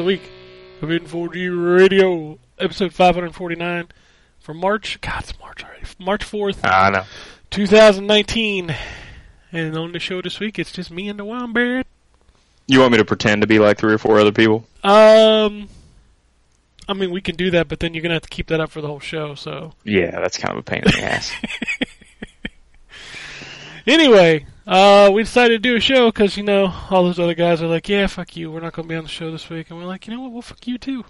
another week of N4G Radio, episode 549 for March. God, it's March already. March 4th, I know. 2019. And on the show this week, it's just me and the Wombat. You want me to pretend to be like three or four other people? Um, I mean, we can do that, but then you're going to have to keep that up for the whole show, so. Yeah, that's kind of a pain in the ass. Anyway, uh, we decided to do a show because, you know, all those other guys are like, yeah, fuck you, we're not going to be on the show this week. And we're like, you know what, well, fuck you too.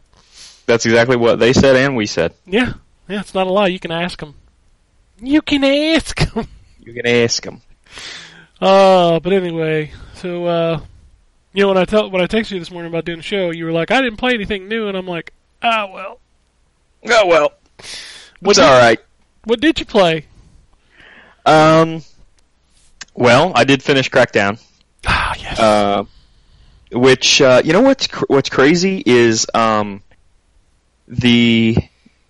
That's exactly what they said and we said. Yeah, yeah, it's not a lie. You can ask them. You can ask them. You can ask them. Uh, but anyway, so uh, you know when I tell when I texted you this morning about doing the show, you were like, I didn't play anything new, and I'm like, ah, well, Oh well, what did, all right. what did you play? Um, well, I did finish Crackdown, Ah, yes, uh, which uh, you know what's cr- what's crazy is um, the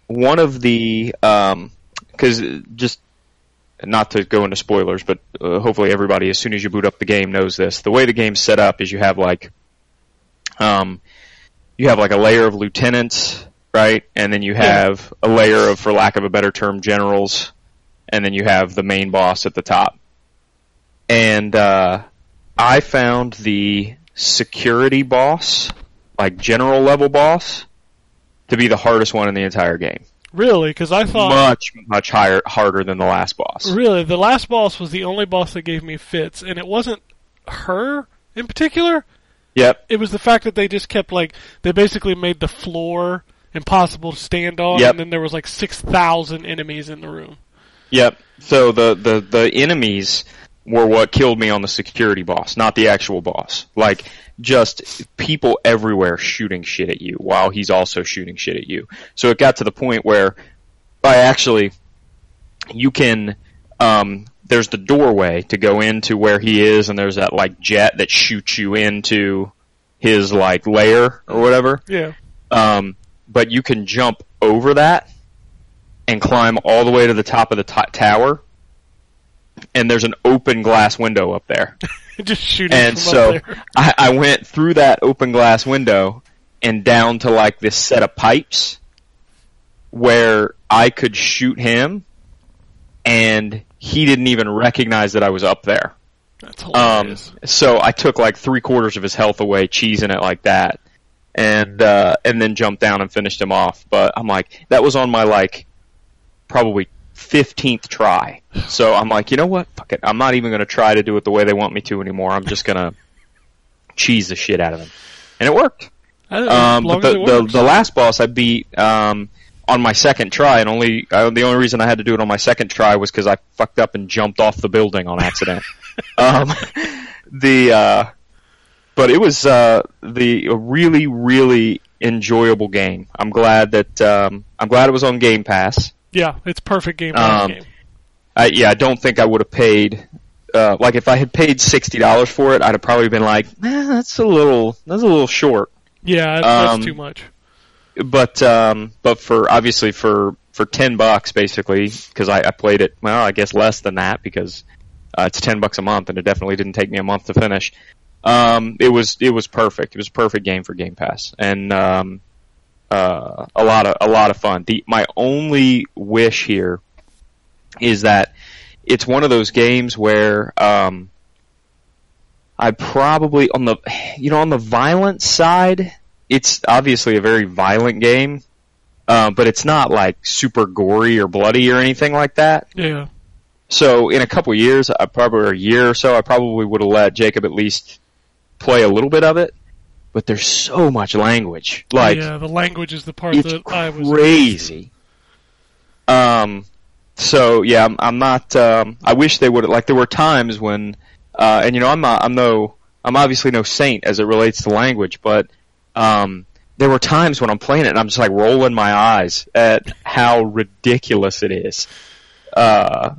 one of the because just not to go into spoilers, but uh, hopefully everybody, as soon as you boot up the game, knows this. The way the game's set up is you have like, um, you have like a layer of lieutenants, right, and then you have a layer of, for lack of a better term, generals, and then you have the main boss at the top. And uh, I found the security boss, like general level boss, to be the hardest one in the entire game. really? Because I thought Much, much higher, harder than the last boss. really the last boss was the only boss that gave me fits, and it wasn't her in particular. Yep. It was the fact that they just kept like they basically made the floor impossible to stand on, Yep. and then there was like six thousand enemies in the room. Yep. So the, the, the enemies were what killed me on the security boss, not the actual boss. Like, just people everywhere shooting shit at you while he's also shooting shit at you. So it got to the point where I actually, you can, um, there's the doorway to go into where he is and there's that like jet that shoots you into his like lair or whatever. Yeah. Um, but you can jump over that and climb all the way to the top of the t- tower. And there's an open glass window up there. just shooting And from so. I, I went through that open glass window and down to like this set of pipes where I could shoot him and he didn't even recognize that I was up there. That's Um, hilarious. so I took like three quarters of his health away, cheesing it like that, and uh, and then jumped down and finished him off. But I'm like, that was on my like probably fifteenth try. So I'm like, you know what? Fuck it. I'm not even going to try to do it the way they want me to anymore. I'm just gonna cheese the shit out of them. and it worked. I don't know, Um, but the, the the last boss I beat um, on my second try, and only uh, the only reason I had to do it on my second try was because I fucked up and jumped off the building on accident. um, the uh, but it was uh, the a really really enjoyable game. I'm glad that um, I'm glad it was on Game Pass. yeah, it's perfect game. Um, game. I, yeah, I don't think I would have paid. Uh, like if I had paid sixty dollars for it, I'd have probably been like, eh, "That's a little, that's a little short." Yeah, that's um, too much. but um, but for obviously for for ten bucks basically because I, I played it well I guess less than that because uh, it's ten bucks a month and it definitely didn't take me a month to finish. Um, it was it was perfect. It was a perfect game for Game Pass and um, uh, a lot of a lot of fun. The my only wish here is that it's one of those games where um, I probably on the you know on the violent side, it's obviously a very violent game. uh, but it's not like super gory or bloody or anything like that. Yeah. So in a couple years, I probably or a year or so, I probably would have let Jacob at least play a little bit of it. But there's so much language, like yeah, the language is the part that I was crazy. Um, so yeah, I'm, I'm not. Um, I wish they would. Like there were times when, uh, and you know, I'm not. I'm no. I'm obviously no saint as it relates to language, but um, there were times when I'm playing it and I'm just like rolling my eyes at how ridiculous it is. Uh,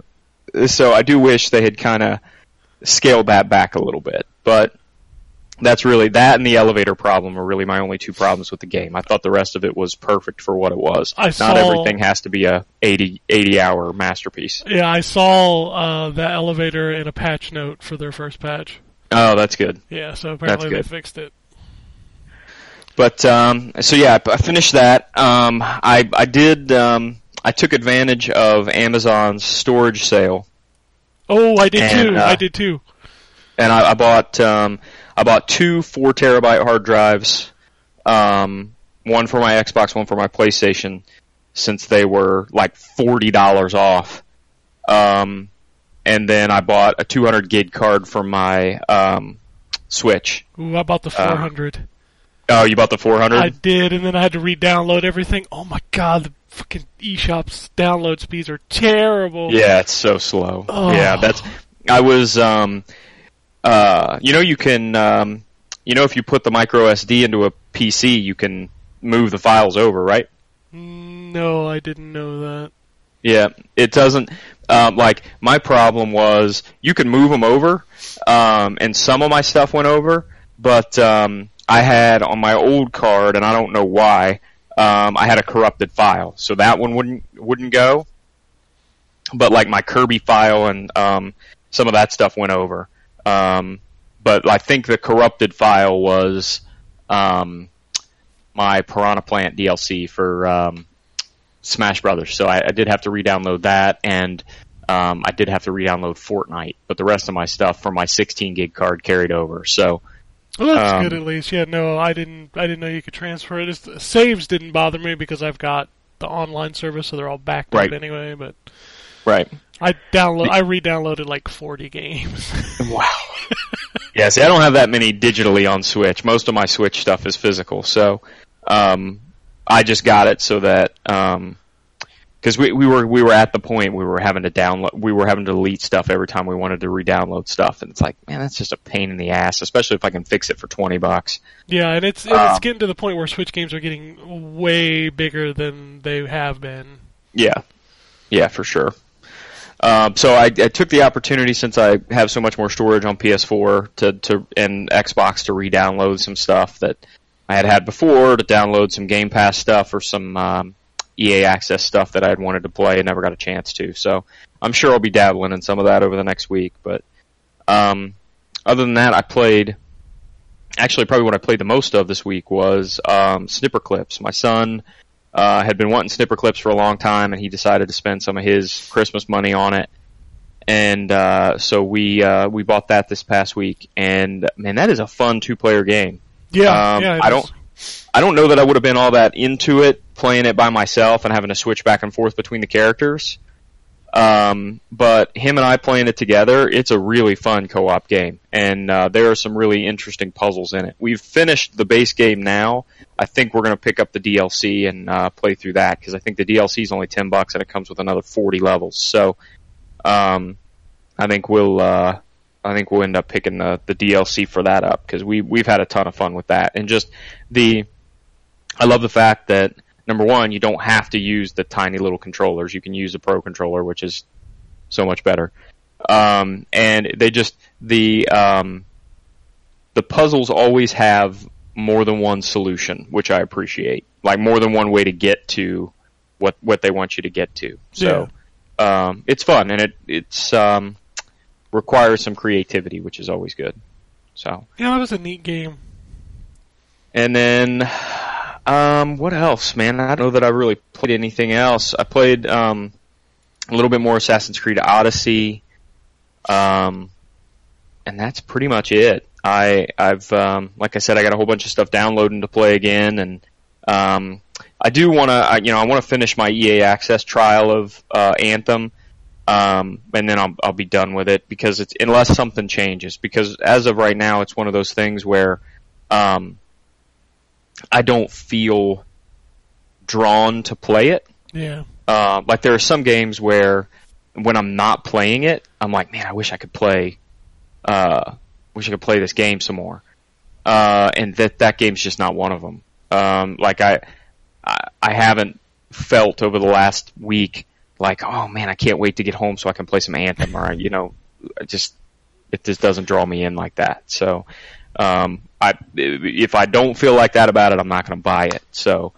so I do wish they had kind of scaled that back a little bit, but that's really that and the elevator problem are really my only two problems with the game. I thought the rest of it was perfect for what it was. I Not saw- everything has to be a 80, 80 hour masterpiece. Yeah, I saw uh, that elevator in a patch note for their first patch. Oh, that's good. Yeah, so apparently they fixed it. But um, so yeah, I I finished that. Um, I I did. Um, I took advantage of Amazon's storage sale, Oh, I did And, too. uh, I did too. and I, I bought um, I bought two four terabyte hard drives, um, one for my Xbox, one for my PlayStation, since they were like forty dollars off. Um, and then I bought a 200 gig card for my um, Switch. Ooh, I bought the uh, 400. Oh, you bought the 400? I did, and then I had to re-download everything. Oh my god, the fucking eShop's download speeds are terrible. Yeah, it's so slow. Oh. Yeah, that's. I was. Um, uh, you know, you can. Um, you know, if you put the micro SD into a PC, you can move the files over, right? No, I didn't know that. Yeah, it doesn't. Um, like my problem was, you can move them over, um, and some of my stuff went over, but um, I had on my old card, and I don't know why. Um, I had a corrupted file, so that one wouldn't wouldn't go. But like my Kirby file and um, some of that stuff went over. Um, but I think the corrupted file was um, my Piranha Plant DLC for um, Smash Brothers. So I, I did have to re-download that, and um, I did have to re-download Fortnite. But the rest of my stuff from my 16 gig card carried over. So Well, that's Um, good at least. Yeah, no, I didn't. I didn't know you could transfer it. It's, saves didn't bother me because I've got the online service, so they're all backed Right. up anyway. But right. I download. I re-downloaded like 40 games. Wow. yeah, see, I don't have that many digitally on Switch. Most of my Switch stuff is physical, so um, I just got it so that because we we were we were at the point we were having to download, we were having to delete stuff every time we wanted to re-download stuff, and it's like, man, that's just a pain in the ass, especially if I can fix it for twenty bucks. yeah, and it's and it's Um, getting to the point where Switch games are getting way bigger than they have been. Yeah, yeah, for sure. Um, so I, I took the opportunity since I have so much more storage on PS4 to, to and Xbox to re-download some stuff that I had had before to download some Game Pass stuff or some um, EA Access stuff that I had wanted to play and never got a chance to. So I'm sure I'll be dabbling in some of that over the next week. But um, other than that, I played. Actually, probably what I played the most of this week was um, Snipperclips. My son uh, had been wanting Snipperclips for a long time, and he decided to spend some of his Christmas money on it. And uh, so we uh, we bought that this past week, and man, that is a fun two player game. Yeah, Um, yeah. I don't- I don't know that I would have been all that into it playing it by myself and having to switch back and forth between the characters. Um, but him and I playing it together, it's a really fun co-op game, and uh, there are some really interesting puzzles in it. We've finished the base game now. I think we're going to pick up the DLC and uh, play through that because I think the DLC is only ten bucks and it comes with another forty levels. So, um, I think we'll uh, I think we'll end up picking the, the DLC for that up because we we've had a ton of fun with that and just the I love the fact that number one you don't have to use the tiny little controllers. You can use the pro controller which is so much better. Um, and they just the um, the puzzles always have more than one solution which I appreciate. Like more than one way to get to what what they want you to get to. So um, it's fun and it it's um, requires some creativity which is always good. So. Yeah, that was a neat game. and then, um, what else, man? I don't know that I really played anything else. I played um, a little bit more Assassin's Creed Odyssey, um, and that's pretty much it. I I've um, like I said, I got a whole bunch of stuff downloading to play again, and um, I do want to, you know, I want to finish my EA Access trial of uh, Anthem, um, and then I'll I'll be done with it because it's unless something changes. Because as of right now, it's one of those things where um, I don't feel drawn to play it. Yeah. Uh, like there are some games where when I'm not playing it, I'm like, man, I wish I could play, uh, wish I could play this game some more. Uh, and that that game's just not one of them. Um, like I, I, I haven't felt over the last week like, oh man, I can't wait to get home so I can play some Anthem or you know, just it just doesn't draw me in like that. So, um, I if I don't feel like that about it, I'm not going to buy it. So.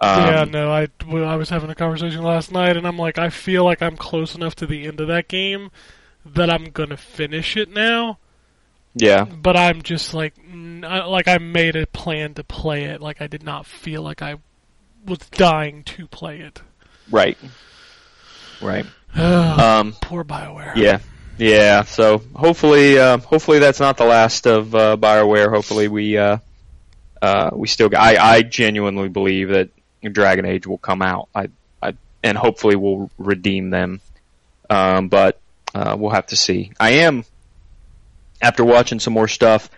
Um, yeah, no, I, I was having a conversation last night, and I'm like, I feel like I'm close enough to the end of that game that I'm gonna finish it now. yeah. But I'm just like, like I made a plan to play it. Like I did not feel like I was dying to play it. Right. Right. Um, poor Bioware. yeah. Yeah. So hopefully, uh, hopefully that's not the last of uh, Bioware. Hopefully we, uh, uh, we still. I, I genuinely believe that Dragon Age will come out. I, I, and hopefully we'll redeem them. Um, but uh, we'll have to see. I am, after watching some more stuff,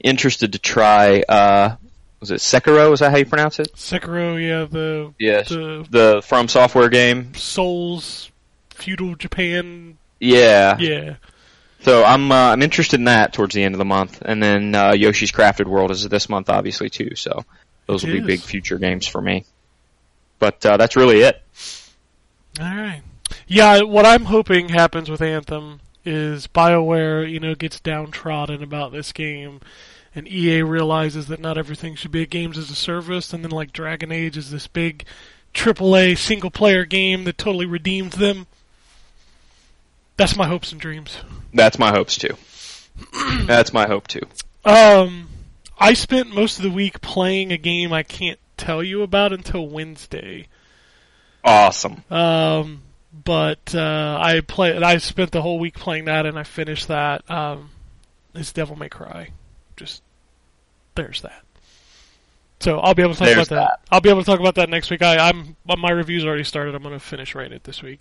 interested to try. Uh, was it Sekiro? Is that how you pronounce it? Sekiro, yeah, the Yes. the The From Software game. Souls, feudal Japan. Yeah. Yeah, So I'm uh, I'm interested in that towards the end of the month, and then uh, Yoshi's Crafted World is this month, obviously too. So those It will be big future games for me. But uh, that's really it. all right. Yeah, what I'm hoping happens with Anthem is BioWare, you know, gets downtrodden about this game, and EA realizes that not everything should be a games as a service, and then like Dragon Age is this big AAA single player game that totally redeemed them. That's my hopes and dreams. That's my hopes too. that's my hope too. Um, I spent most of the week playing a game I can't tell you about until Wednesday. Awesome. Um, but uh, I play. I spent the whole week playing that, and I finished that. Um, it's Devil May Cry. Just there's that. So I'll be able to talk There's about that. that. I'll be able to talk about that next week. I, I'm my review's already started. I'm going to finish writing it this week.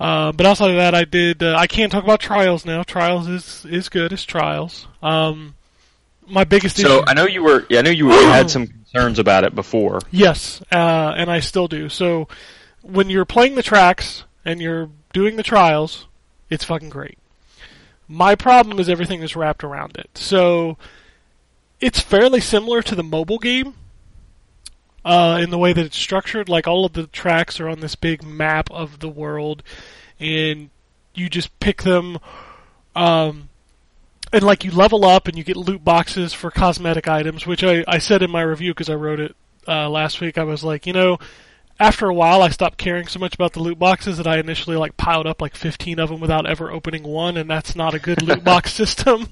Uh, but outside of that, I did. Uh, I can't talk about Trials now. Trials is is good. It's Trials. Um, my biggest So issue. I know you were. Yeah, I know you were, had some concerns about it before. Yes, uh, and I still do. So when you're playing the tracks and you're doing the trials, it's fucking great. My problem is everything that's wrapped around it. So it's fairly similar to the mobile game uh, in the way that it's structured. Like all of the tracks are on this big map of the world, and you just pick them. Um, and like you level up and you get loot boxes for cosmetic items, which I, I said in my review because I wrote it uh, last week. I was like, you know, after a while, I stopped caring so much about the loot boxes that I initially like piled up like 15 of them without ever opening one, and that's not a good loot box system.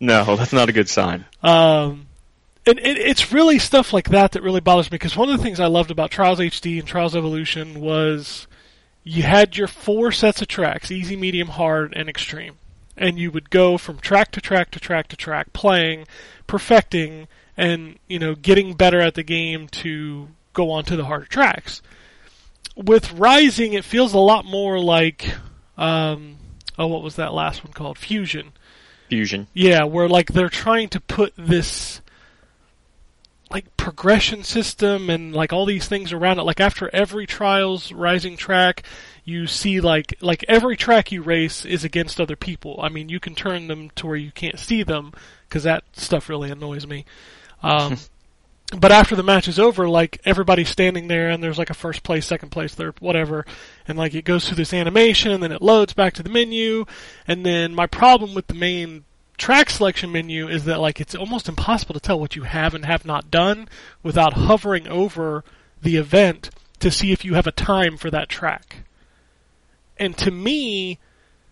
No, that's not a good sign. Um, and it, it's really stuff like that that really bothers me because one of the things I loved about Trials HD and Trials Evolution was you had your four sets of tracks easy, medium, hard, and extreme. And you would go from track to track to track to track, playing, perfecting, and you know getting better at the game to go on to the harder tracks. With Rising, it feels a lot more like, um, oh, what was that last one called? Fusion. Fusion. Yeah, where like they're trying to put this like progression system and like all these things around it. Like after every Trials Rising track, you see like like every track you race is against other people. I mean, you can turn them to where you can't see them because that stuff really annoys me. Um, but after the match is over, like everybody's standing there and there's like a first place, second place, third, whatever, and like it goes through this animation and then it loads back to the menu, and then my problem with the main track selection menu is that like it's almost impossible to tell what you have and have not done without hovering over the event to see if you have a time for that track. And to me,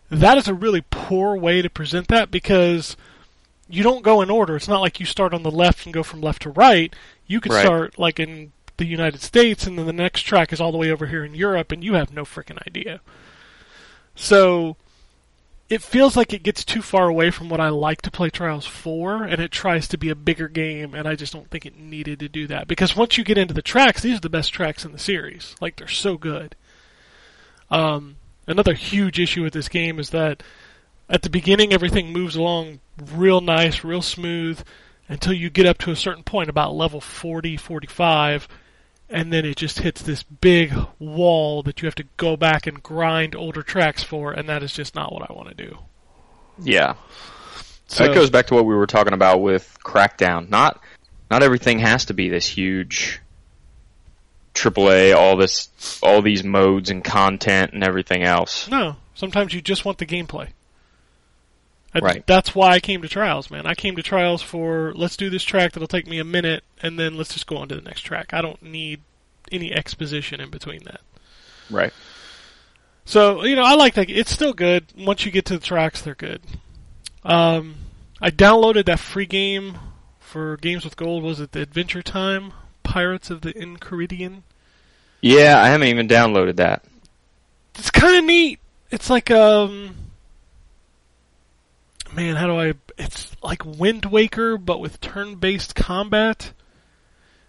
that is a really poor way to present that because you don't go in order. It's not like you start on the left and go from left to right. You could Right. start like in the United States and then the next track is all the way over here in Europe and you have no freaking idea. So it feels like it gets too far away from what I like to play Trials for, and it tries to be a bigger game, and I just don't think it needed to do that. Because once you get into the tracks, these are the best tracks in the series. Like, they're so good. Um, another huge issue with this game is that at the beginning, everything moves along real nice, real smooth, until you get up to a certain point, about level 40, 45, and then it just hits this big wall that you have to go back and grind older tracks for, and that is just not what I want to do. Yeah. So, that goes back to what we were talking about with Crackdown. Not not everything has to be this huge AAA, all this all these modes and content and everything else. No, sometimes you just want the gameplay. And Right. That's why I came to Trials, man. I came to Trials for let's do this track that'll take me a minute, and then let's just go on to the next track. I don't need any exposition in between that. Right. So you know, I like that. It's still good. Once you get to the tracks, they're good. Um, I downloaded that free game for Games with Gold. Was it the Adventure Time Pirates of the Enchiridion? Yeah, I haven't even downloaded that. It's kind of neat. It's like um, man, how do I? It's like Wind Waker, but with turn-based combat.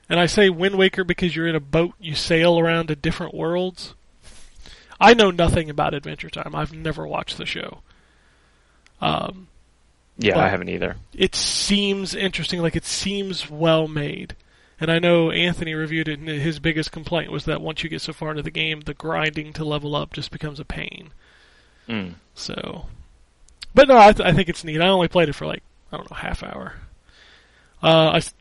And I say Wind Waker because you're in a boat, you sail around to different worlds. I know nothing about Adventure Time. I've never watched the show. Um, Yeah, I haven't either. it seems interesting, like it seems well made. And I know Anthony reviewed it, and his biggest complaint was that once you get so far into the game, the grinding to level up just becomes a pain. Mm. So, but no, I, th- I think it's neat. I only played it for like I don't know half hour. Uh, I, s-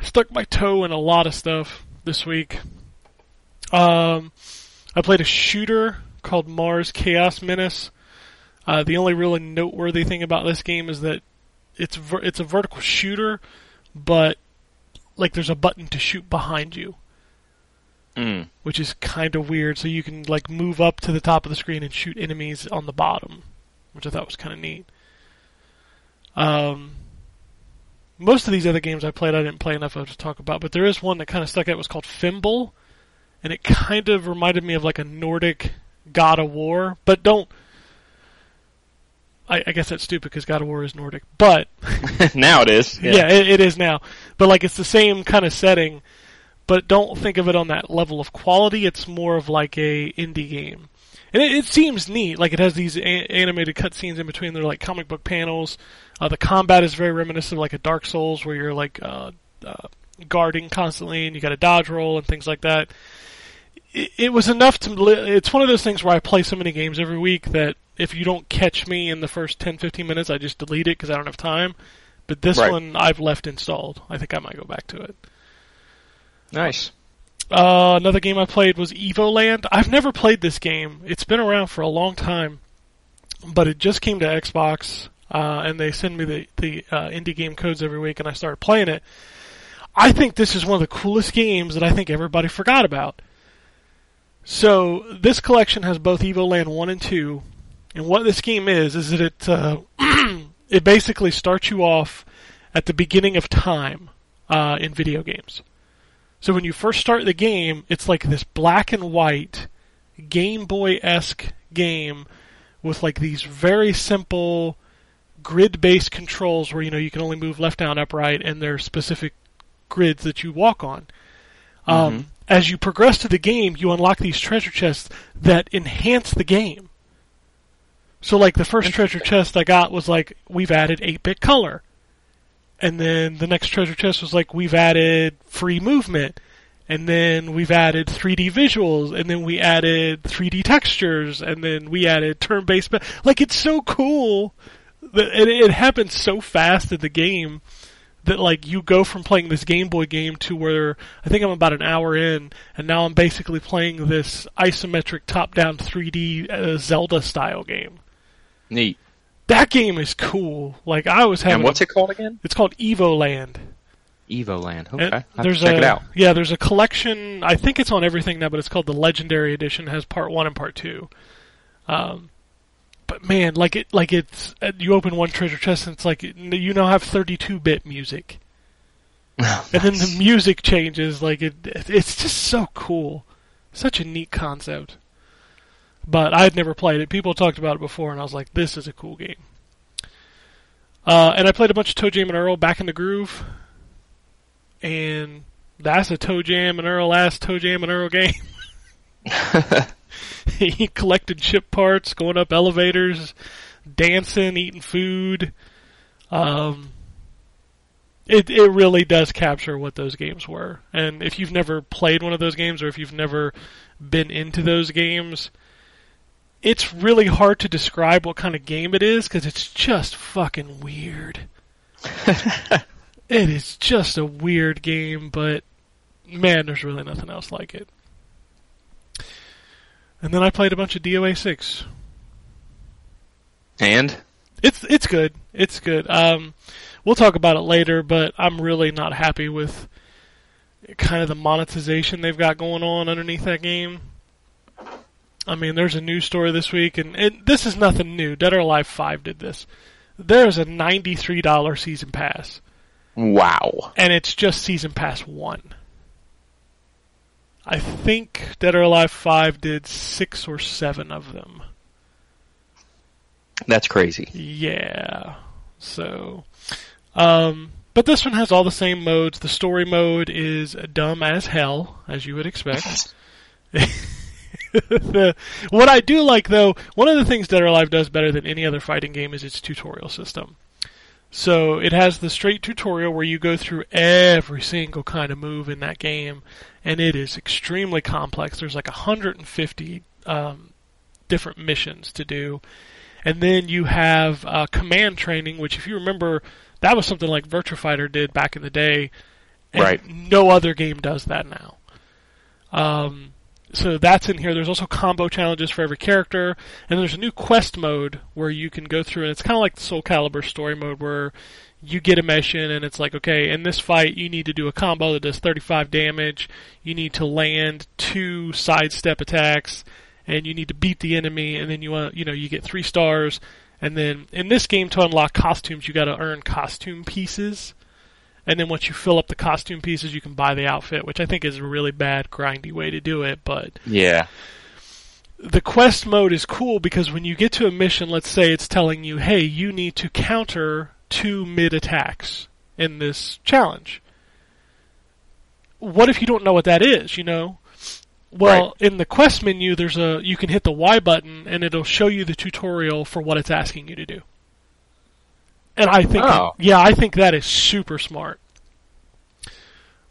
I stuck my toe in a lot of stuff this week. Um, I played a shooter called Mars Chaos Menace. Uh, the only really noteworthy thing about this game is that it's ver- it's a vertical shooter, but like there's a button to shoot behind you Mm. which is kind of weird. So you can like move up to the top of the screen and shoot enemies on the bottom, which I thought was kind of neat. Um, most of these other games I played, I didn't play enough of to talk about, but there is one that kind of stuck out. It was called Fimbul, and it kind of reminded me of like a Nordic God of War, but don't. I, I guess that's stupid because God of War is Nordic, but now it is. yeah, it, it is now. But like it's the same kind of setting, but don't think of it on that level of quality. It's more of like a indie game, and it, it seems neat. Like it has these a- animated cutscenes in between. They're like comic book panels. Uh, the combat is very reminiscent of like a Dark Souls, where you're like uh, uh, guarding constantly, and you got a dodge roll and things like that. It, it was enough to. Li- it's one of those things where I play so many games every week that if you don't catch me in the first 10, 15 minutes, I just delete it because I don't have time. But this Right. one I've left installed. I think I might go back to it. Nice. Uh, another game I played was Evoland. I've never played this game. It's been around for a long time, but it just came to Xbox, uh, and they send me the the uh, indie game codes every week, and I started playing it. I think this is one of the coolest games that I think everybody forgot about. So this collection has both Evoland one and two, and what this game is is that it uh, it basically starts you off at the beginning of time uh, in video games. So when you first start the game, it's like this black and white Game Boy esque game with like these very simple grid based controls where you know you can only move left, down, up, right, and there are specific grids that you walk on. Um, As you progress to the game, you unlock these treasure chests that enhance the game. So, like the first treasure chest I got was like we've added 8-bit color, and then the next treasure chest was like we've added free movement, and then we've added 3D visuals, and then we added 3D textures, and then we added turn-based. ba- Like it's so cool, that, and it happens so fast in the game that like you go from playing this Game Boy game to where I think I'm about an hour in, and now I'm basically playing this isometric top-down 3D uh, Zelda style game. Neat. That game is cool. Like I was having. And what's it called again? It's called Evoland. Evoland. And Okay. I'll have to there's check a, it out. Yeah, there's a collection. I think it's on everything now, but it's called the Legendary Edition. It has part one and part two. Um, but man, like it, like it's uh, you open one treasure chest and it's like you now have 32-bit music, and then the music changes. Like it, it's just so cool. Such a neat concept. But I had never played it. People talked about it before, and I was like, "This is a cool game." Uh, and I played a bunch of ToeJam and Earl back in the groove, and that's a ToeJam and Earl ass ToeJam and Earl game. he collected ship parts, going up elevators, dancing, eating food. Um, it it really does capture what those games were. And if you've never played one of those games, or if you've never been into those games, it's really hard to describe what kind of game it is because it's just fucking weird. it is just a weird game, but man, there's really nothing else like it. And then I played a bunch of DOA six. And It's it's good. It's good. Um, we'll talk about it later, but I'm really not happy with kind of the monetization they've got going on underneath that game. I mean, there's a news story this week, and, and this is nothing new. Dead or Alive Five did this. There's a ninety-three dollar season pass, wow. and it's just season pass one. I think Dead or Alive Five did six or seven of them. That's crazy. Yeah. So, um, but this one has all the same modes. The story mode is dumb as hell, as you would expect. the, what I do like, though, one of the things Dead or Alive does better than any other fighting game is its tutorial system. So it has the straight tutorial where you go through every single kind of move in that game, and it is extremely complex. There's like 150 um, different missions to do, and then you have uh, command training, which, if you remember, that was something like Virtua Fighter did back in the day, and Right. no other game does that now. Um, so that's in here. There's also combo challenges for every character, and there's a new quest mode where you can go through, and it's kind of like the Soul Calibur story mode where you get a mission, and it's like, okay, in this fight, you need to do a combo that does 35 damage. You need to land two sidestep attacks, and you need to beat the enemy, and then you want, you know, you get three stars. And then in this game, to unlock costumes, you got to earn costume pieces. And then once you fill up the costume pieces, you can buy the outfit, which I think is a really bad, grindy way to do it. But Yeah. the quest mode is cool because when you get to a mission, let's say it's telling you, hey, you need to counter two mid attacks in this challenge. What if you don't know what that is, you know? Well, in the quest menu, there's a you can hit the Y button and it'll show you the tutorial for what it's asking you to do. And I think, Oh. yeah, I think that is super smart.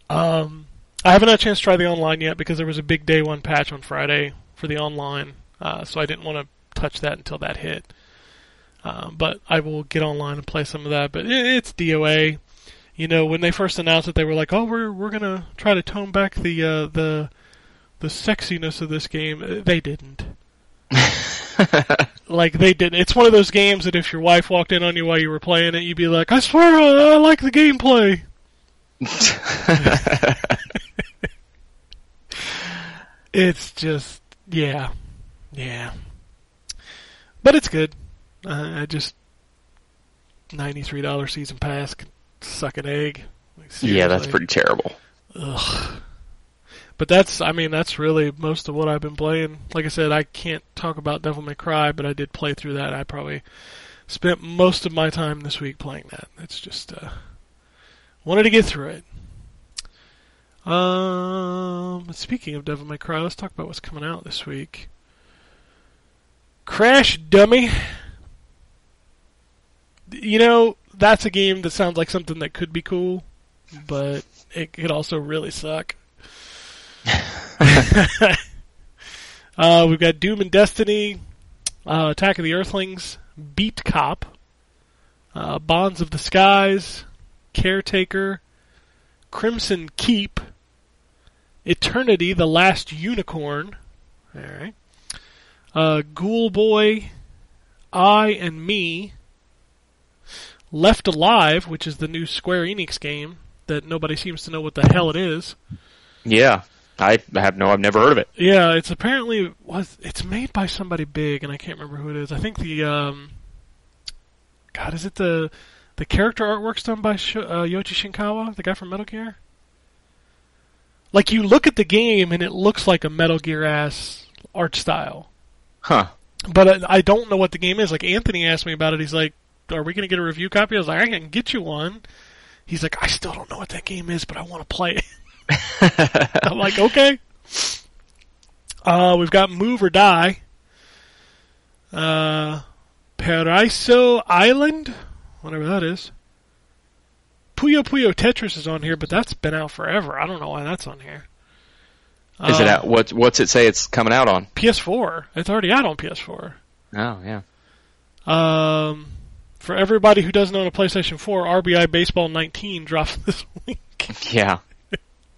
Um, I haven't had a chance to try the online yet because there was a big day one patch on Friday for the online, uh, so I didn't want to touch that until that hit. Um, but I will get online and play some of that. But it, it's DOA. You know, when they first announced it, they were like, "Oh, we're we're gonna try to tone back the uh, the the sexiness of this game." Uh, They didn't. like they didn't. It's one of those games that if your wife walked in on you while you were playing it, you'd be like, "I swear, I, I like the gameplay." It's just, yeah, yeah. But it's good. Uh, I just ninety-three dollar season pass suck an egg. Like, yeah, that's pretty terrible. Ugh. But that's, I mean, that's really most of what I've been playing. Like I said, I can't talk about Devil May Cry, but I did play through that. I probably spent most of my time this week playing that. It's just, uh, wanted to get through it. Um, speaking of Devil May Cry, let's talk about what's coming out this week. Crash Dummy. You know, that's a game that sounds like something that could be cool, but it could also really suck. uh, we've got Doom and Destiny, uh, Attack of the Earthlings, Beat Cop, uh, Bonds of the Skies, Caretaker, Crimson Keep, Eternity, The Last Unicorn, alright, uh, Ghoul Boy, I and Me, Left Alive, which is the new Square Enix game that nobody seems to know what the hell it is. Yeah. I have no, I've never heard of it. Yeah, it's apparently was it's made by somebody big, and I can't remember who it is. I think the um, God, is it the the character artwork's done by Sh- uh, Yoichi Shinkawa, the guy from Metal Gear? Like you look at the game and it looks like a Metal Gear ass art style. Huh. But I, I don't know what the game is. Like Anthony asked me about it. He's like, "Are we going to get a review copy?" I was like, "I can get you one." He's like, "I still don't know what that game is, but I want to play it." I'm like, "Okay." Uh, we've got Move or Die. Uh, Paraiso Island, whatever that is. Puyo Puyo Tetris is on here, but that's been out forever. I don't know why that's on here. Is it Uh, out? What What's it say? It's coming out on? PS4. It's already out on PS4. Oh yeah. Um, for everybody who doesn't own a PlayStation 4, RBI Baseball 19 drops this week. Yeah.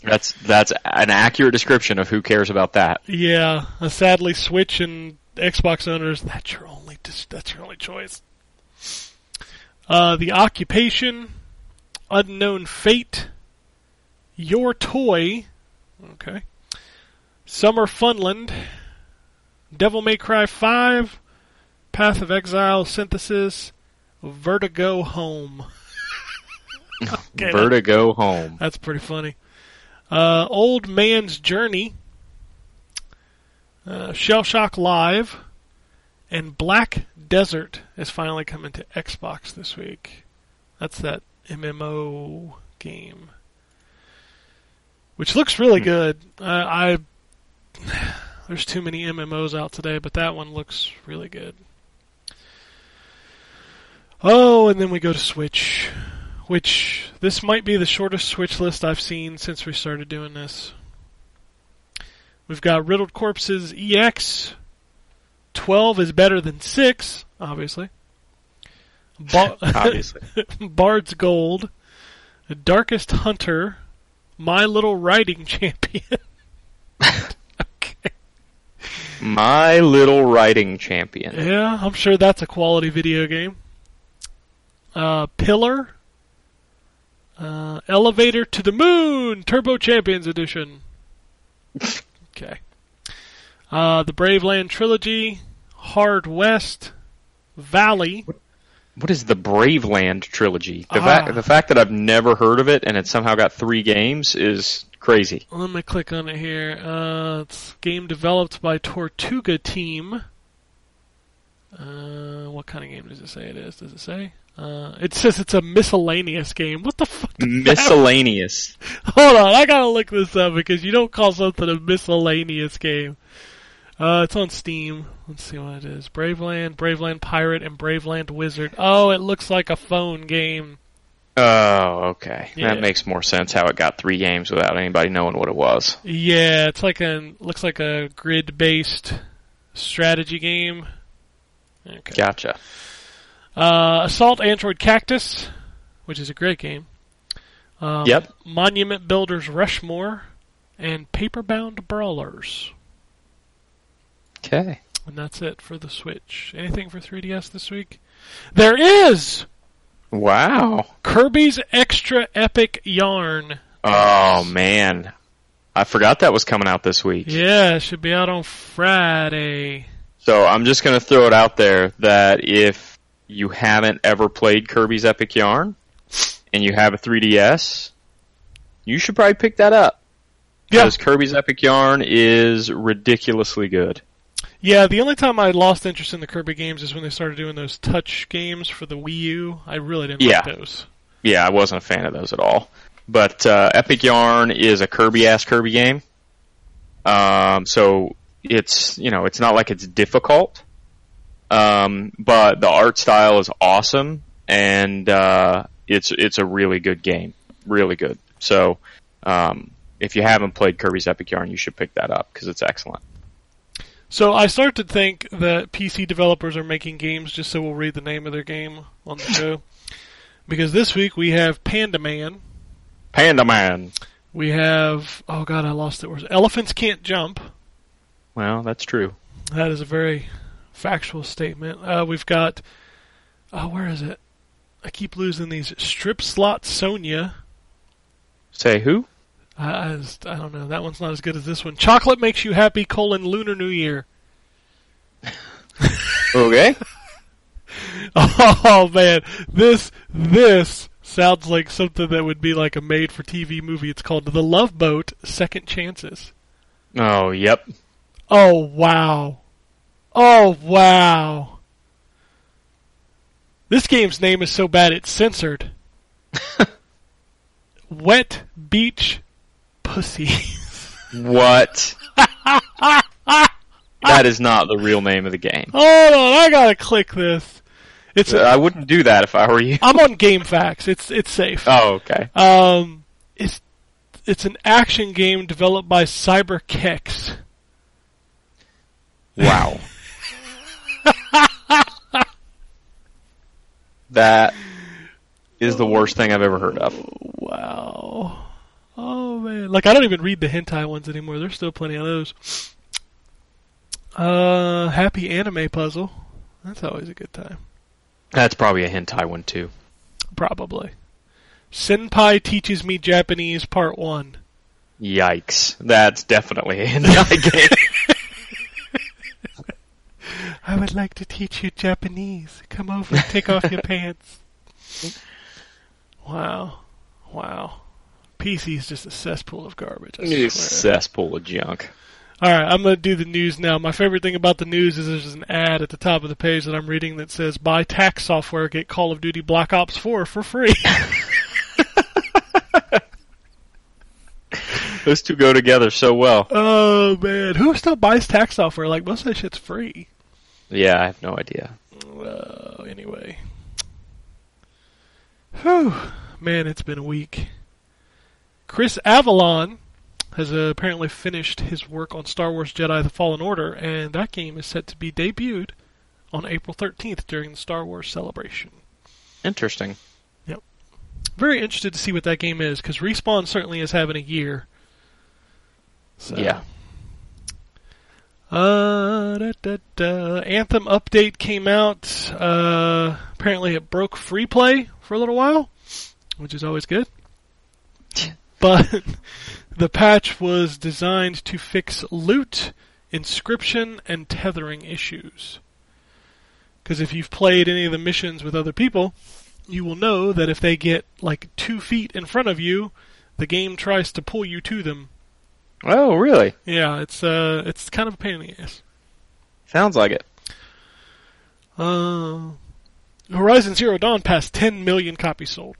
That's that's an accurate description of who cares about that. yeah, uh, sadly, Switch and Xbox owners, that's your only that's your only choice. Uh, the Occupation, Unknown Fate, Your Toy, okay, Summer Funland, Devil May Cry 5, Path of Exile Synthesis, Vertigo Home. Okay, Vertigo Home. That's pretty funny. Uh, Old Man's Journey, uh, Shell Shock Live, and Black Desert is finally coming to Xbox this week. That's that MMO game, which looks really good. Uh, I there's too many MMOs out today, but that one looks really good. Oh, and then we go to Switch which this might be the shortest Switch list I've seen since we started doing this. We've got Riddled Corpses EX. 12 is better than 6, obviously. Ba- Obviously. Bard's Gold. Darkest Hunter. My Little Riding Champion. okay. My Little Writing Champion. Yeah, I'm sure that's a quality video game. Uh, Pillar. Uh, Elevator to the Moon, Turbo Champions Edition. okay. Uh, the Braveland Trilogy, Hard West, Valley. What is the Braveland trilogy? The, Ah. fact the fact that I've never heard of it and it somehow got three games is crazy. Let me click on it here. Uh, it's a game developed by Tortuga Team. Uh, what kind of game does it say it is? Does it say? Uh, it says it's a miscellaneous game. What the fuck? Miscellaneous. Hold on, I gotta look this up because you don't call something a miscellaneous game. Uh, it's on Steam. Let's see what it is. Braveland, Braveland Pirate, and Braveland Wizard. Oh, it looks like a phone game. Oh, okay. Yeah. That makes more sense how it got three games without anybody knowing what it was. Yeah, it's like a looks like a grid-based strategy game. Okay. Gotcha. Uh, Assault Android Cactus, which is a great game. Um, Yep. Monument Builders Rushmore, and Paperbound Brawlers. Okay. And that's it for the Switch. Anything for 3DS this week? There is Wow. Kirby's Extra Epic Yarn. Oh man. I forgot that was coming out this week. Yeah, it should be out on Friday. So I'm just going to throw it out there that if you haven't ever played Kirby's Epic Yarn and you have a 3DS, you should probably pick that up. Yeah. Because Kirby's Epic Yarn is ridiculously good. Yeah, the only time I lost interest in the Kirby games is when they started doing those touch games for the Wii U. I really didn't Yeah. like those. Yeah, I wasn't a fan of those at all. But uh, Epic Yarn is a Kirby ass Kirby game. Um, so it's you know it's not like it's difficult, um, but the art style is awesome and uh, it's it's a really good game, really good. So um, if you haven't played Kirby's Epic Yarn, you should pick that up because it's excellent. So I start to think that PC developers are making games just so we'll read the name of their game on the show. because this week we have Panda Man. Panda Man. We have oh god, I lost it. Where's Elephants Can't Jump. Well, that's true. That is a very factual statement. Uh, we've got oh, where is it? I keep losing these. Strip Slot Sonia. Say who? I, I, just, I don't know. That one's not as good as this one. Chocolate makes you happy. Colon Lunar New Year. Okay. Oh man, this this sounds like something that would be like a made-for-TV movie. It's called The Love Boat: Second Chances. oh, yep. Oh wow. Oh wow. This game's name is so bad it's censored. Wet Beach Pussy. What? that is not the real name of the game. Hold on, I gotta click this. It's I wouldn't do that if I were you. I'm on GameFAQs. It's it's safe. Oh, okay. Um, it's it's an action game developed by CyberKex. Wow. That is the worst thing I've ever heard of. Wow. Oh man, like I don't even read the hentai ones anymore. There's still plenty of those. Uh, happy anime puzzle. That's always a good time. That's probably a hentai one too. Probably. Senpai teaches me Japanese part one. Yikes. That's definitely a hentai game. I would like to teach you Japanese. Come over and take off your pants. Wow. Wow. PC is just a cesspool of garbage. I You swear. cesspool of junk. All right, I'm going to do the news now. My favorite thing about the news is there's an ad at the top of the page that I'm reading that says buy tax software, get Call of Duty Black Ops 4 for free. Those two go together so well. oh man, who still buys tax software? Like most of that shit's free. Yeah, I have no idea. Uh, anyway. Whew. Man, it's been a week. Chris Avellone has uh, apparently finished his work on Star Wars Jedi The Fallen Order, and that game is set to be debuted on April 13th during the Star Wars celebration. Interesting. Yep. Very interested to see what that game is, because Respawn certainly is having a year. So. Yeah. Uh, da, da, da. Anthem update came out. Uh, apparently it broke free play for a little while, which is always good. But the patch was designed to fix loot, inscription, and tethering issues. Because if you've played any of the missions with other people, you will know that if they get like two feet in front of you, the game tries to pull you to them. Oh, really? Yeah, it's uh, it's kind of a pain in the ass. Sounds like it. Uh, Horizon Zero Dawn passed 10 million copies sold.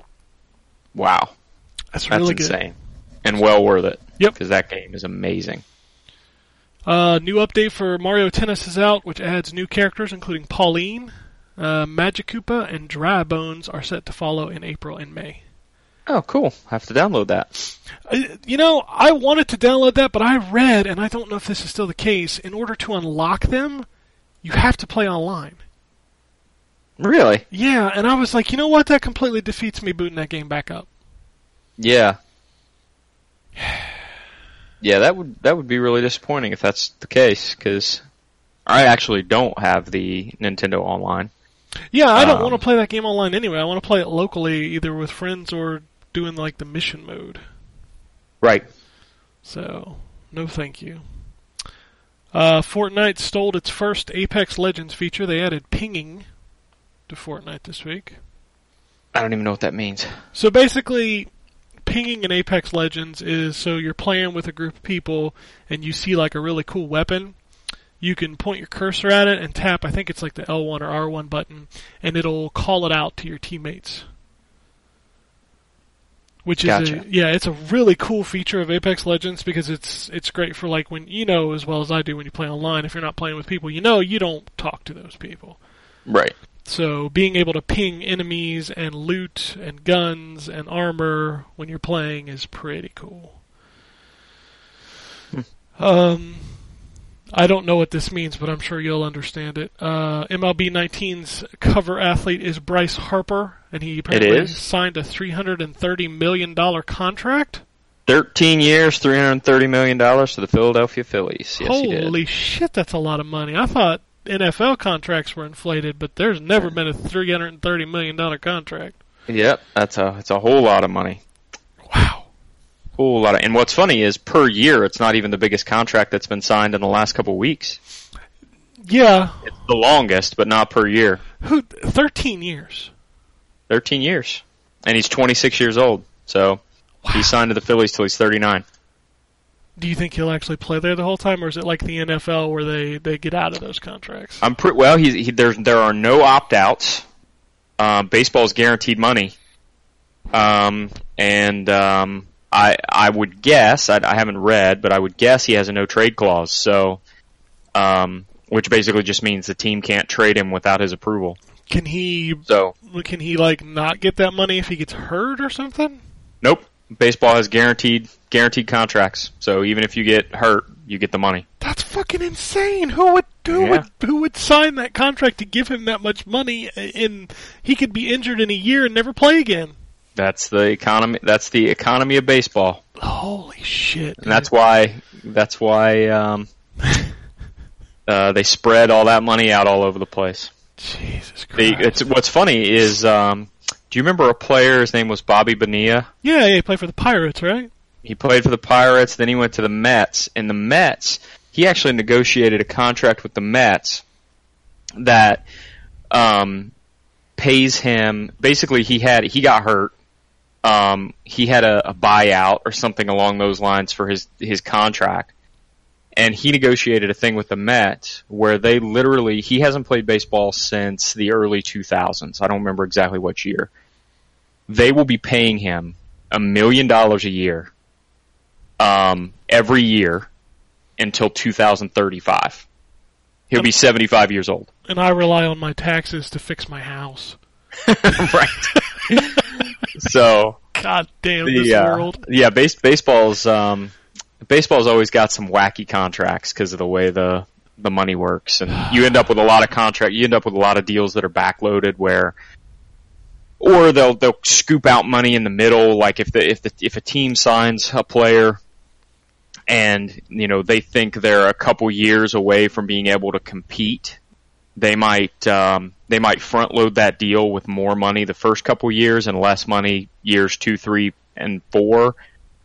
Wow. That's, That's really good. insane. And well worth it. Yep. Because that game is amazing. Uh, new update for Mario Tennis is out, which adds new characters, including Pauline. Uh, Magikoopa and Dry Bones are set to follow in April and May. Oh, cool. I have to download that. Uh, You know, I wanted to download that, but I read, and I don't know if this is still the case, in order to unlock them, you have to play online. Really? Yeah, and I was like, you know what? That completely defeats me booting that game back up. Yeah. Yeah, that would that would be really disappointing if that's the case because I actually don't have the Nintendo Online. Yeah, I don't Um, want to play that game online anyway. I want to play it locally, either with friends or doing like the mission mode. Right. So, no thank you. Uh, Fortnite stole its first Apex Legends feature. They added pinging to Fortnite this week. I don't even know what that means. So basically, pinging in Apex Legends is so you're playing with a group of people and you see like a really cool weapon. You can point your cursor at it and tap, I think it's like the L1 or R1 button, and it'll call it out to your teammates. Which is Gotcha. a, yeah, it's a really cool feature of Apex Legends because it's it's great for like when you know as well as I do when you play online. If you're not playing with people, you know you don't talk to those people. Right. So being able to ping enemies and loot and guns and armor when you're playing is pretty cool. Um, I don't know what this means, but I'm sure you'll understand it. Uh, MLB 19's cover athlete is Bryce Harper, and he apparently signed a 330 million dollar contract. Thirteen years, three hundred thirty million dollars to the Philadelphia Phillies. Yes, he did. Holy shit, that's a lot of money. I thought NFL contracts were inflated, but there's never been a 330 million dollar contract. Yep, that's a it's a whole lot of money. Wow. Whole lot of. And what's funny is per year, it's not even the biggest contract that's been signed in the last couple weeks. Yeah, It's the longest, but not per year. Who? Thirteen years. Thirteen years, and he's twenty six years old. So he signed to the Phillies till he's thirty nine. Do you think he'll actually play there the whole time, or is it like the NFL where they, they get out of those contracts? I'm pretty well. He's he, there's there are no opt outs. Um, baseball is guaranteed money. Um, and um, I I would guess I, I haven't read, but I would guess he has a no trade clause. So, um, which basically just means the team can't trade him without his approval. Can he So, can he like not get that money if he gets hurt or something? nope. Baseball has guaranteed guaranteed contracts. So even if you get hurt, you get the money. That's fucking insane. Who would who Yeah. would who would sign that contract to give him that much money? And he could be injured in a year and never play again. That's the economy. That's the economy of baseball, Holy shit! and that's why that's why um, uh, they spread all that money out all over the place. Jesus Christ. it's what's funny is, um, do you remember a player? His name was Bobby Bonilla. yeah, yeah, he played for the Pirates, right? He played for the Pirates. Then he went to the Mets. And the Mets, he actually negotiated a contract with the Mets that um, pays him. Basically, he had he got hurt. Um, he had a, a buyout or something along those lines for his his contract, and he negotiated a thing with the Mets where they literally he hasn't played baseball since the early 2000s. I don't remember exactly what year. They will be paying him a million dollars a year um, every year until 2035. He'll be 75 years old. And I rely on my taxes to fix my house. right. so God damn the this uh, world. yeah, base, baseball's um, baseball's always got some wacky contracts because of the way the the money works, and you end up with a lot of contract. You end up with a lot of deals that are backloaded where. Or they'll they'll scoop out money in the middle, like if the if the if a team signs a player, and you know they think they're a couple years away from being able to compete, they might um, they might front load that deal with more money the first couple years and less money years two, three, and four,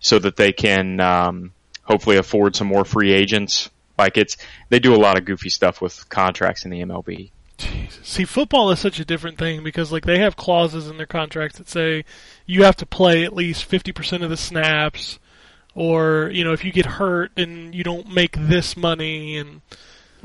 so that they can um, hopefully afford some more free agents. Like it's they do a lot of goofy stuff with contracts in the MLB. Jesus. See, football is such a different thing because like they have clauses in their contracts that say you have to play at least fifty percent of the snaps, or you know if you get hurt and you don't make this money, and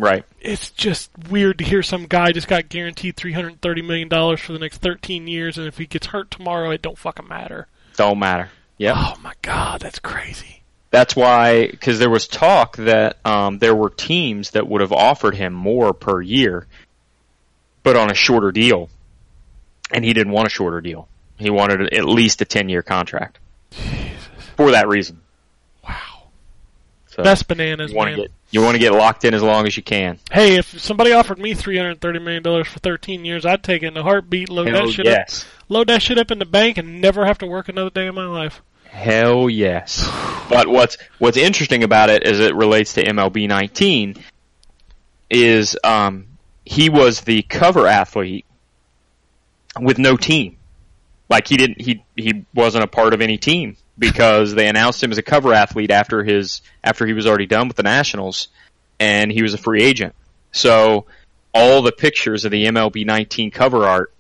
Right. it's just weird to hear some guy just got guaranteed three hundred thirty million dollars for the next thirteen years, and if he gets hurt tomorrow, it don't fucking matter. Don't matter. Yeah. Oh my god, that's crazy. That's why, because there was talk that um, there were teams that would have offered him more per year, but on a shorter deal, and he didn't want a shorter deal. He wanted at least a ten-year contract Jesus. for that reason. Wow, So that's bananas, man. get you want to get locked in as long as you can. Hey, if somebody offered me three hundred thirty million dollars for thirteen years, I'd take it in a heartbeat. Load Hell that shit up load that shit up in the bank and never have to work another day in my life. hell yes. But what's what's interesting about it as it relates to MLB 19 is um, he was the cover athlete with no team. Like he didn't he he wasn't a part of any team because they announced him as a cover athlete after his after he was already done with the Nationals and he was a free agent. So all the pictures of the MLB 19 cover art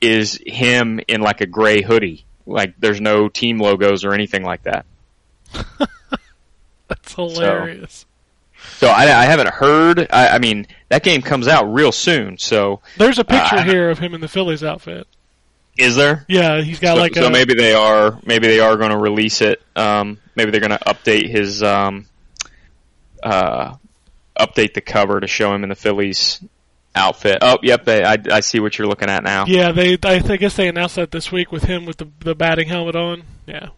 is him in like a gray hoodie. Like there's no team logos or anything like that. That's hilarious. So I, I haven't heard. I, I mean, that game comes out real soon. So There's a picture Uh, here of him in the Phillies outfit. Is there? Yeah, he's got so, like so a maybe they are. Maybe they are going to release it. Um, maybe they're going to update his um, uh, update the cover to show him in the Phillies outfit. Oh, yep. They, I, I see what you're looking at now. yeah. They I, I guess they announced that this week with him with the the batting helmet on. Yeah.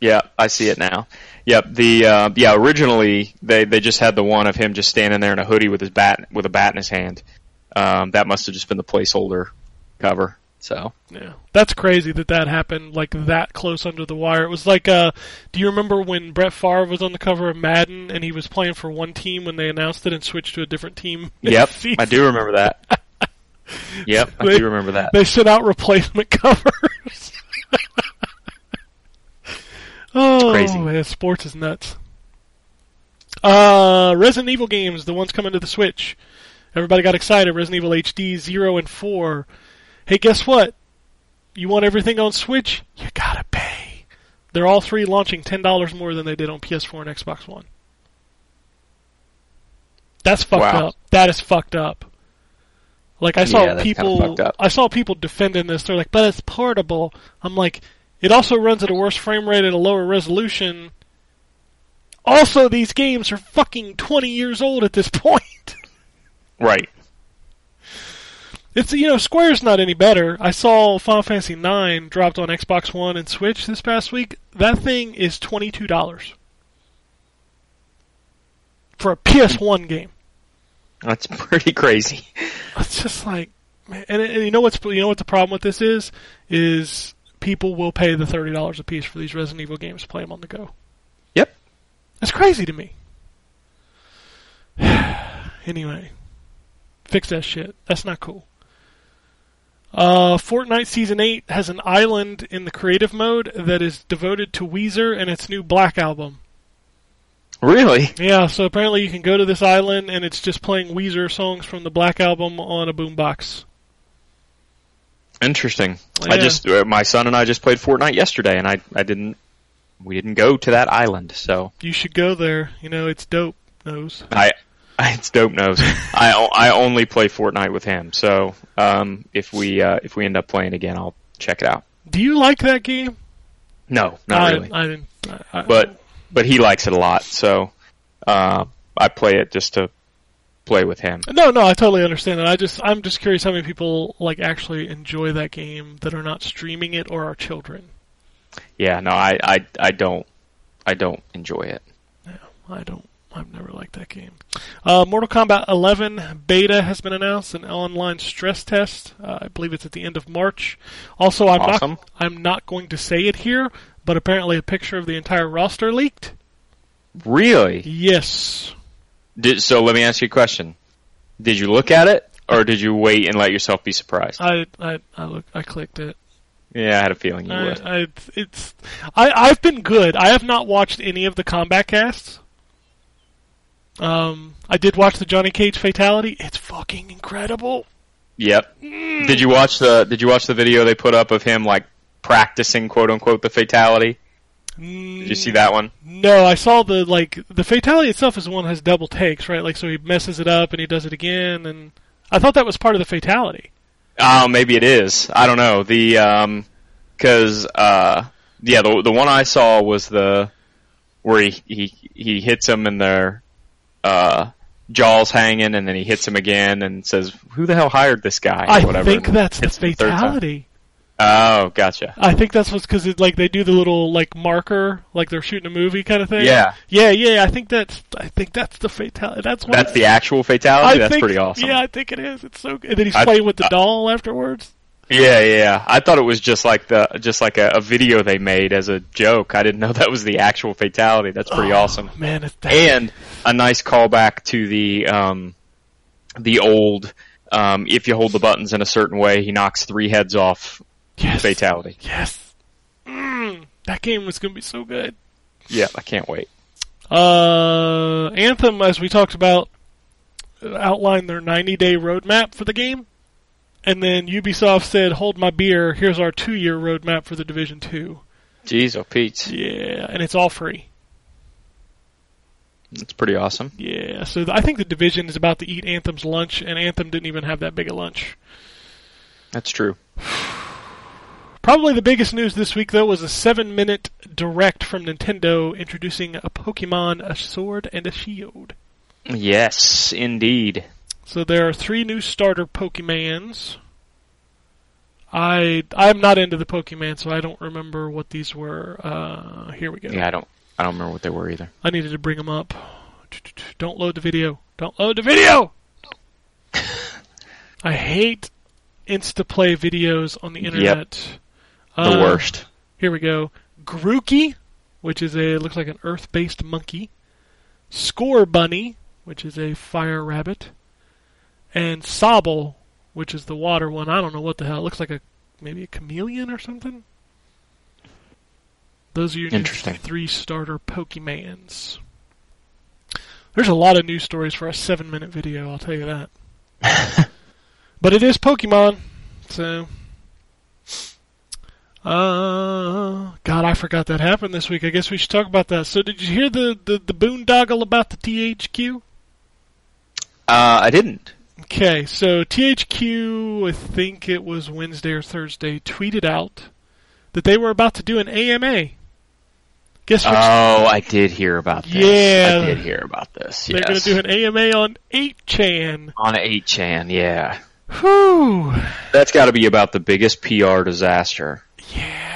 Yeah, I see it now. Yep. The uh, yeah. Originally, they they just had the one of him just standing there in a hoodie with his bat with a bat in his hand. Um, that must have just been the placeholder cover. So Yeah, that's crazy that that happened like that close under the wire. It was like, uh, do you remember when Brett Favre was on the cover of Madden and he was playing for one team when they announced it and switched to a different team? Yep. I do remember that. Yep, I They- do remember that. They sent out replacement covers. oh crazy. man, sports is nuts. Uh, Resident Evil games, the ones coming to the Switch. Everybody got excited. Resident Evil HD zero and four. Hey, guess what? You want everything on Switch? You gotta pay. They're all three launching ten dollars more than they did on PS4 and Xbox One. That's fucked Wow. up. That is fucked up. Like I saw Yeah, people. I saw people defending this. They're like, "But it's portable." I'm like, it also runs at a worse frame rate at a lower resolution. Also, these games are fucking 20 years old at this point. Right. It's you know Square's not any better. I saw Final Fantasy IX dropped on Xbox One and Switch this past week. That thing is twenty two dollars for a PS1 game. That's pretty crazy. It's just like, man, and, and you know what's you know what the problem with this is is people will pay the thirty dollars a piece for these Resident Evil games, to play them on the go. Yep. That's crazy to me. anyway, fix that shit. That's not cool. Uh, Fortnite Season 8 has an island in the creative mode that is devoted to Weezer and its new Black album. Really? Yeah, so apparently you can go to this island and it's just playing Weezer songs from the Black album on a boombox. Interesting. I just uh, my son and I just played Fortnite yesterday, and I I didn't we didn't go to that island, so You should go there. You know, it's dope. Nose. I. I it's dope nose. I only play Fortnite with him, so um, if we uh, if we end up playing again, I'll check it out. Do you like that game? No, not I, really. I. I, I- but but he likes it a lot, so uh, I play it just to play with him. No, no, I totally understand that. I just, I'm just curious how many people like actually enjoy that game that are not streaming it or are children. Yeah, no, I I, I don't I don't enjoy it. No, I don't. I've never liked that game. Uh, Mortal Kombat 11 beta has been announced, an online stress test. Uh, I believe it's at the end of March. Also, I'm Awesome. not. I'm not going to say it here, but apparently a picture of the entire roster leaked. Really? Yes. Did, so let me ask you a question. Did you look at it, or did you wait and let yourself be surprised? I I I look. I clicked it. yeah, I had a feeling you would. I, I, it's I I've been good. I have not watched any of the Kombat Kasts. Um, I did watch the Johnny Cage fatality. It's fucking incredible. Yep. Did you watch the Did you watch the video they put up of him like practicing quote unquote the fatality? Did you see that one? No, I saw the like the fatality itself is the one that has double takes, right? Like so he messes it up and he does it again, and I thought that was part of the fatality. Oh, maybe it is. I don't know. The um, because uh, yeah, the the one I saw was the where he he he hits him and their uh jaws hanging, and then he hits him again and says, "Who the hell hired this guy?" or I whatever. think that's the fatality. Oh, gotcha. I think that's what's because like they do the little like marker, like they're shooting a movie kind of thing. Yeah. yeah, yeah. I think that's I think that's the fatality. That's what That's the actual fatality. I That's think- pretty awesome. Yeah, I think it is. It's so good. And then he's I- playing with the I- doll afterwards. Yeah, yeah. I thought it was just like the just like a, a video they made as a joke. I didn't know that was the actual fatality. That's pretty Oh, awesome. man. It's that, And a nice callback to the um the old um if you hold the buttons in a certain way, he knocks three heads off yes, fatality. yes. Mm, that game was gonna be so good. Yeah, I can't wait. Uh, Anthem, as we talked about, outlined their 90 day roadmap for the game. And then Ubisoft said, hold my beer, here's our two year roadmap for the Division 2. Jeez, oh Pete. Yeah, and it's all free. That's pretty awesome. Yeah, so th- I think the Division is about to eat Anthem's lunch, and Anthem didn't even have that big a lunch. That's true. Probably the biggest news this week, though, was a seven minute direct from Nintendo introducing a Pokemon, a sword, and a shield. Yes, indeed. So there are three new starter Pokemons. I I'm not into the Pokemon, so I don't remember what these were. Uh, here we go. Yeah, I don't I don't remember what they were either. I needed to bring them up. Don't load the video. Don't load the video. I hate Instaplay videos on the internet. The Uh, worst. Here we go. Grookey, which is a looks like an Earth-based monkey. Scorbunny, which is a fire rabbit, and Sobble, which is the water one. I don't know what the hell. It looks like a maybe a chameleon or something. Those are your new Interesting. three starter Pokemans. There's a lot of news stories for a seven-minute video. I'll tell you that. but it is Pokemon, so Uh, God, I forgot that happened this week. I guess we should talk about that. So, did you hear the the, the boondoggle about the THQ? Uh, I didn't. Okay, so THQ, I think it was Wednesday or Thursday, tweeted out that they were about to do an AMA. Guess what? Oh, I did hear about this. Yeah. I did hear about this. They're going to do an AMA on 8chan. on 8chan, yeah. Whew. That's got to be about the biggest PR disaster. Yeah.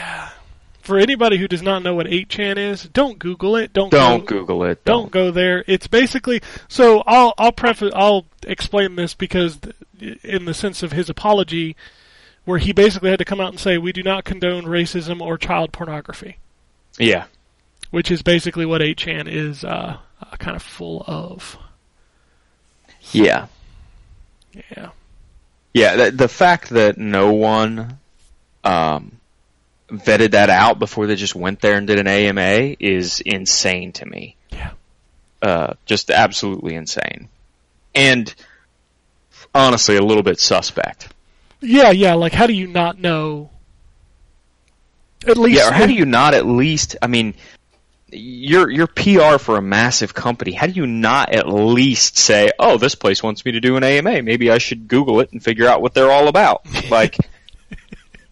For anybody who does not know what 8chan is, don't Google it. Don't Don't go, Google it. don't go there. It's basically so I'll I'll preface I'll explain this because in the sense of his apology where he basically had to come out and say we do not condone racism or child pornography, Yeah. which is basically what 8chan is uh, uh, kind of full of. Yeah. Yeah. Yeah, the, the fact that no one um, vetted that out before they just went there and did an AMA is insane to me. Yeah. Uh, just absolutely insane. And honestly, a little bit suspect. Yeah, yeah, like how do you not know at least Yeah, or how do you not at least? I mean, you're you're PR for a massive company. How do you not at least say, "Oh, this place wants me to do an AMA. Maybe I should Google it and figure out what they're all about." Like,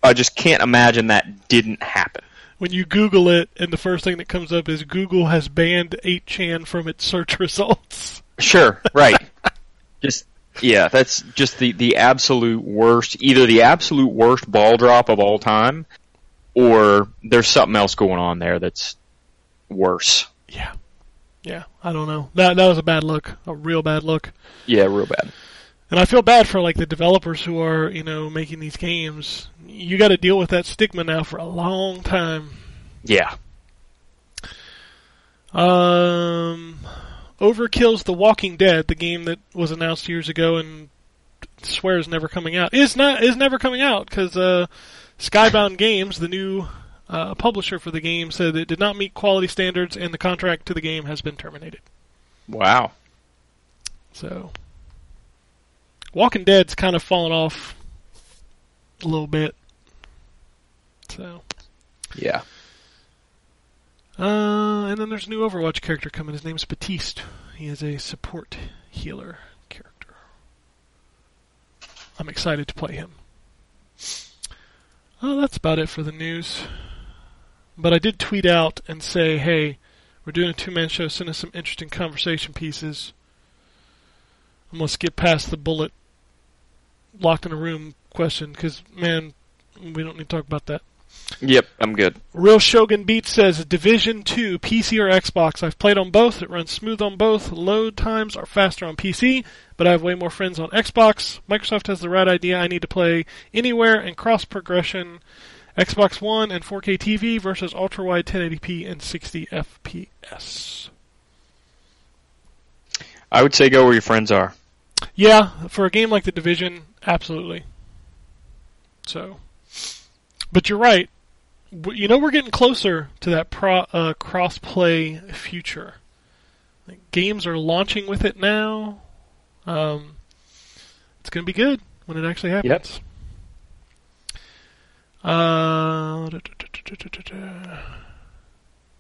I just can't imagine that didn't happen. when you Google it and the first thing that comes up is Google has banned 8chan from its search results. Sure, right. just yeah, that's just the the absolute worst. Either the absolute worst ball drop of all time, or there's something else going on there that's worse. Yeah. Yeah, I don't know. That that was a bad look, a real bad look. Yeah, real bad. And I feel bad for like the developers who are, you know, making these games. You got to deal with that stigma now for a long time. Yeah. Um, Overkill's The Walking Dead, the game that was announced years ago and swears never coming out, is not is never coming out because uh, Skybound Games, the new uh, publisher for the game, said it did not meet quality standards and the contract to the game has been terminated. Wow. So, Walking Dead's kind of fallen off a little bit. So, Yeah. uh, and then there's a new Overwatch character coming. His name's Baptiste. He is a support healer character. I'm excited to play him. Oh, that's about it for the news. But I did tweet out and say, hey, we're doing a two man show. Send us some interesting conversation pieces. I'm going to skip past the bullet locked in a room question because, man, we don't need to talk about that. Yep, I'm good. Real Shogun Beat says Division 2, PC or Xbox. I've played on both. It runs smooth on both. Load times are faster on PC, but I have way more friends on Xbox. Microsoft has the right idea. I need to play anywhere and cross progression. Xbox One and 4K TV versus ultra wide 1080p and 60 FPS. I would say go where your friends are. Yeah, for a game like The Division, absolutely. So, but you're right. You know, we're getting closer to that pro, uh, cross-play future. Like, games are launching with it now. Um, it's going to be good when it actually happens. Uh, da- da- da.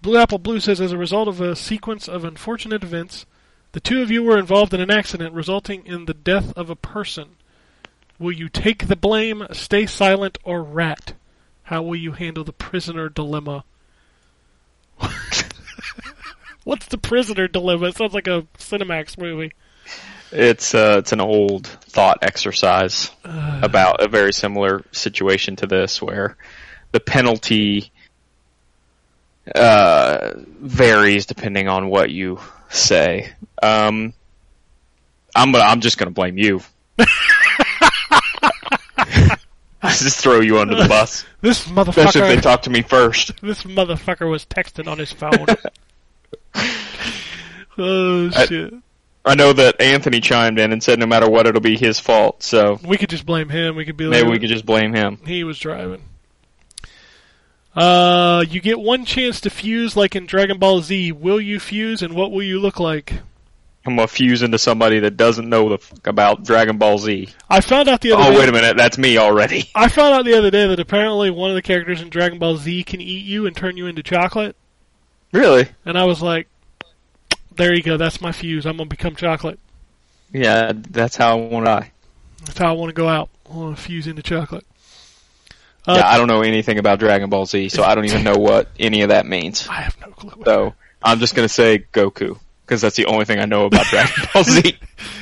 Blue Apple Blue says, as a result of a sequence of unfortunate events, the two of you were involved in an accident resulting in the death of a person. Will you take the blame, stay silent, or rat? How will you handle the prisoner dilemma? What's the prisoner dilemma? It sounds like a Cinemax movie. It's uh, it's an old thought exercise about a very similar situation to this, where the penalty uh, varies depending on what you say. Um, I'm I'm just gonna blame you. I just throw you under the bus, This motherfucker. especially if they talk to me first. This motherfucker was texting on his phone. oh I- shit! I know that Anthony chimed in and said no matter what, it'll be his fault. So we could just blame him. We could be like, maybe we could just blame him. He was driving. Uh, you get one chance to fuse like in Dragon Ball Z. Will you fuse and what will you look like? I'm gonna fuse into somebody that doesn't know the fuck about Dragon Ball Z. I found out the other Oh day. wait a minute, that's me already. I found out the other day that apparently one of the characters in Dragon Ball Z can eat you and turn you into chocolate. Really? And I was like, there you go. That's my fuse. I'm gonna become chocolate. Yeah, that's how I want to die. That's how I want to go out. I want to fuse into chocolate. Uh, yeah, I don't know anything about Dragon Ball Z, so I don't even know what any of that means. I have no clue. So I'm just gonna say Goku because that's the only thing I know about Dragon Ball Z.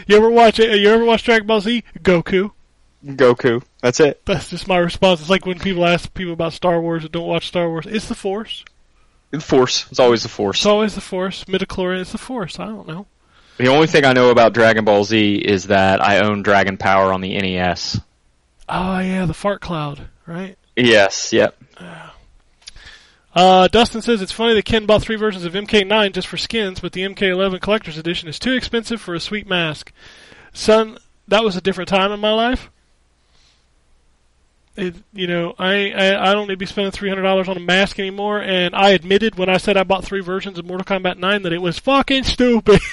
You ever watch? it? You ever watch Dragon Ball Z? Goku. Goku. That's it. That's just my response. It's like when people ask people about Star Wars that don't watch Star Wars. It's the Force. The Force. It's always the Force. It's always the Force. Midichlorian is the Force. I don't know. The only thing I know about Dragon Ball Z is that I own Dragon Power on the NES. Oh yeah, the fart cloud, right? Yes. Yep. Uh, Dustin says it's funny that Ken bought three versions of MK9 just for skins, but the MK11 Collector's Edition is too expensive for a sweet mask. Son, that was a different time in my life. It, you know, I, I I don't need to be spending three hundred dollars on a mask anymore. And I admitted when I said I bought three versions of Mortal Kombat 9 that it was fucking stupid.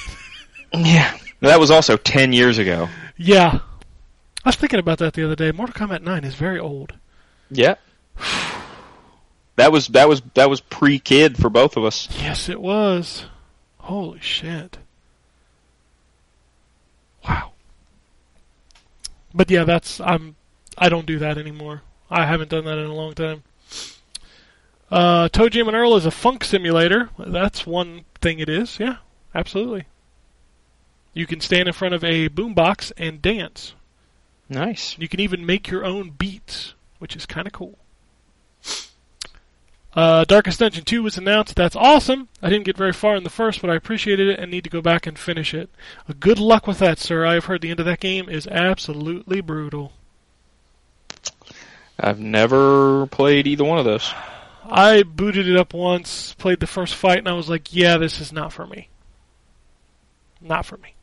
Yeah. That was also ten years ago. yeah, I was thinking about that the other day. Mortal Kombat 9 is very old. Yeah. That was that was that was pre kid for both of us. Yes, it was. Holy shit. Wow. But yeah, that's I'm I don't do that anymore. I haven't done that in a long time. Uh, ToeJam and Earl is a funk simulator. That's one thing it is. Yeah, absolutely. You can stand in front of a boombox and dance. Nice. You can even make your own beats, which is kind of cool. Uh, Darkest Dungeon 2 was announced. That's awesome. I didn't get very far in the first, but I appreciated it and need to go back and finish it. Uh, good luck with that, sir. I have heard the end of that game is absolutely brutal. I've never played either one of those. I booted it up once, played the first fight, and I was like, yeah, this is not for me. Not for me.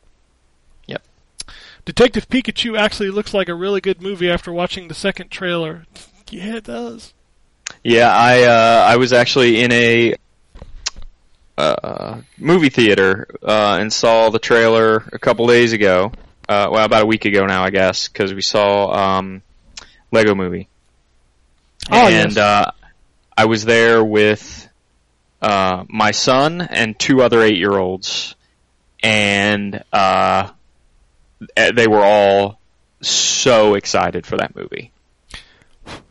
Yep. Detective Pikachu actually looks like a really good movie after watching the second trailer. Yeah, it does. Yeah, I uh, I was actually in a uh, movie theater uh, and saw the trailer a couple days ago. Uh, well, about a week ago now, I guess, because we saw um, Lego Movie. Oh, and yes. uh, I was there with uh, my son and two other eight-year-olds, and uh, eh, they were all so excited for that movie.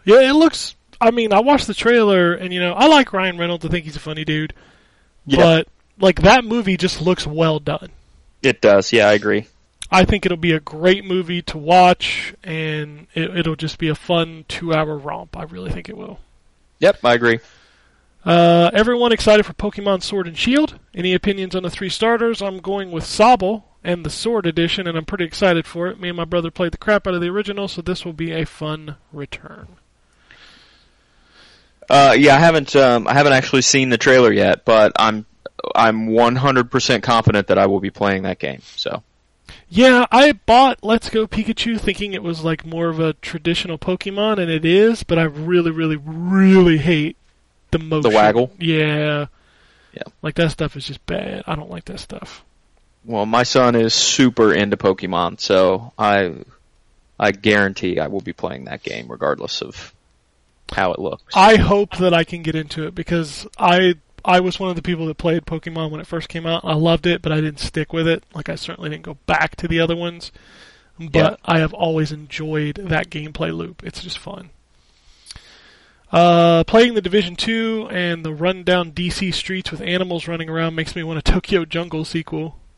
Yeah, it looks. I mean, I watched the trailer, and you know, I like Ryan Reynolds. I think he's a funny dude. Yeah. But like that movie just looks well done. It does, yeah, I agree. I think it'll be a great movie to watch, and it, it'll just be a fun two-hour romp. I really think it will. Yep, I agree. Uh, everyone excited for Pokemon Sword and Shield? Any opinions on the three starters? I'm going with Sobble and the Sword Edition, and I'm pretty excited for it. Me and my brother played the crap out of the original, so this will be a fun return. Uh, yeah, I haven't um, I haven't actually seen the trailer yet, but I'm I'm 100% confident that I will be playing that game. So Yeah, I bought Let's Go Pikachu thinking it was like more of a traditional Pokemon, and it is, but I really, really, really hate the motion. The waggle? Yeah. Yeah. Like that stuff is just bad. I don't like that stuff. well, my son is super into Pokemon, so I I guarantee I will be playing that game regardless of how it looks. I hope that I can get into it because I I was one of the people that played Pokemon when it first came out. I loved it, but I didn't stick with it. Like I certainly didn't go back to the other ones. But Yeah. I have always enjoyed that gameplay loop. It's just fun. Uh, playing the Division 2 and the rundown DC streets with animals running around makes me want a Tokyo Jungle sequel.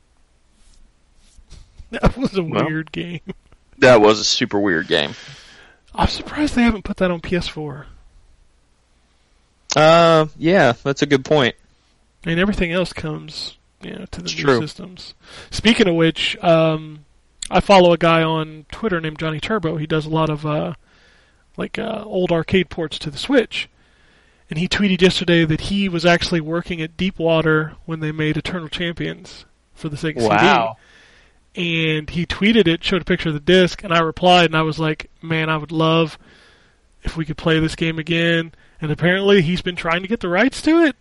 That was a Well. weird game. that was a super weird game. I'm surprised they haven't put that on PS4. Uh, yeah, that's a good point. I mean, everything else comes, you know, to the It's new true. systems. Speaking of which, um, I follow a guy on Twitter named Johnny Turbo. He does a lot of uh, like uh, old arcade ports to the Switch, and he tweeted yesterday that he was actually working at Deepwater when they made Eternal Champions for the Sega Wow. CD. And he tweeted it, showed a picture of the disc, and I replied, and I was like, "Man, I would love if we could play this game again." And apparently, he's been trying to get the rights to it,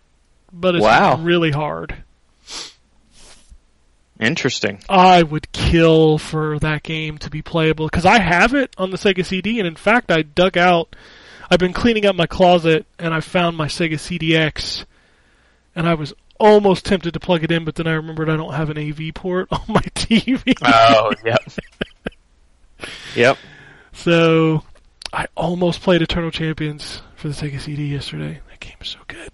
but it's Wow. really hard. Interesting. I would kill for that game to be playable because I have it on the Sega CD, and in fact, I dug out. I've been cleaning up my closet, and I found my Sega CDX, and I was almost tempted to plug it in, but then I remembered I don't have an AV port on my TV. Oh, yep. yep. So I almost played Eternal Champions for the Sega CD yesterday. That game is so good.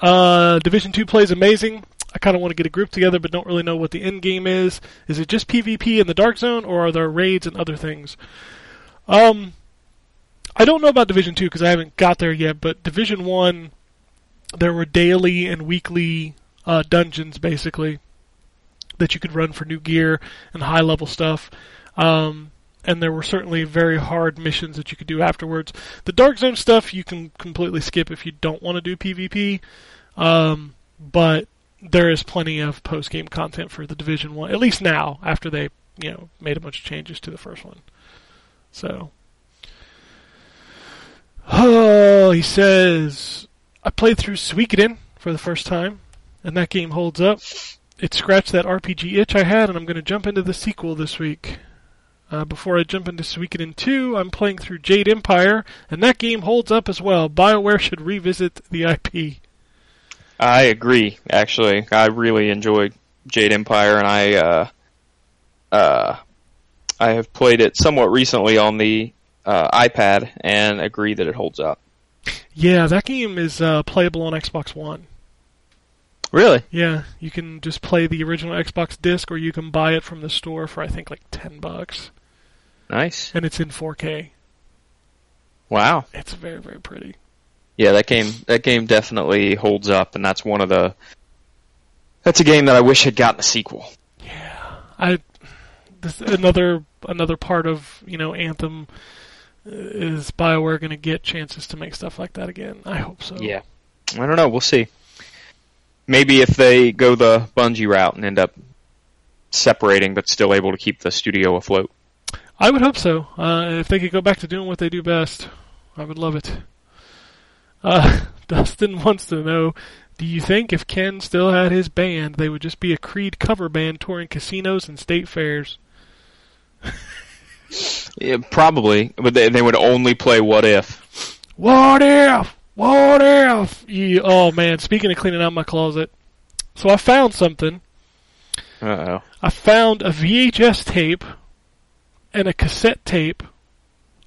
Uh, Division Two plays amazing. I kind of want to get a group together, but don't really know what the end game is. Is it just PvP in the Dark Zone, or are there raids and other things? Um, I don't know about Division Two because I haven't got there yet. But Division One, there were daily and weekly uh, dungeons basically that you could run for new gear and high level stuff. Um, and there were certainly very hard missions that you could do afterwards. The Dark Zone stuff you can completely skip if you don't want to do PvP, um, but there is plenty of post game content for the Division One, at least now after they you know made a bunch of changes to the first one. So, oh, he says I played through Suikoden for the first time, and that game holds up. It scratched that RPG itch I had, and I'm going to jump into the sequel this week. Uh, before I jump into Suikoden 2, I'm playing through Jade Empire, and that game holds up as well. BioWare should revisit the IP. I agree. Actually, I really enjoyed Jade Empire, and I uh, uh, I have played it somewhat recently on the uh, iPad, and agree that it holds up. Yeah, that game is uh, playable on Xbox One. Really? Yeah, you can just play the original Xbox disc, or you can buy it from the store for I think like ten bucks, Nice. and it's in 4K. Wow. It's very very pretty. Yeah, that game that game definitely holds up, and that's one of the. That's a game that I wish had gotten a sequel. Yeah, I this another another part of you know Anthem is Bioware going to get chances to make stuff like that again. I hope so. Yeah. I don't know. We'll see. Maybe if they go the Bungie route and end up separating, but still able to keep the studio afloat. I would hope so. Uh, if they could go back to doing what they do best, I would love it. Uh, Dustin wants to know Do you think if Ken still had his band, they would just be a Creed cover band touring casinos and state fairs? Yeah, probably, but they, they would only play What If. What if? What if? You, oh man, speaking of cleaning out my closet. So I found something. Uh oh. I found a VHS tape and a cassette tape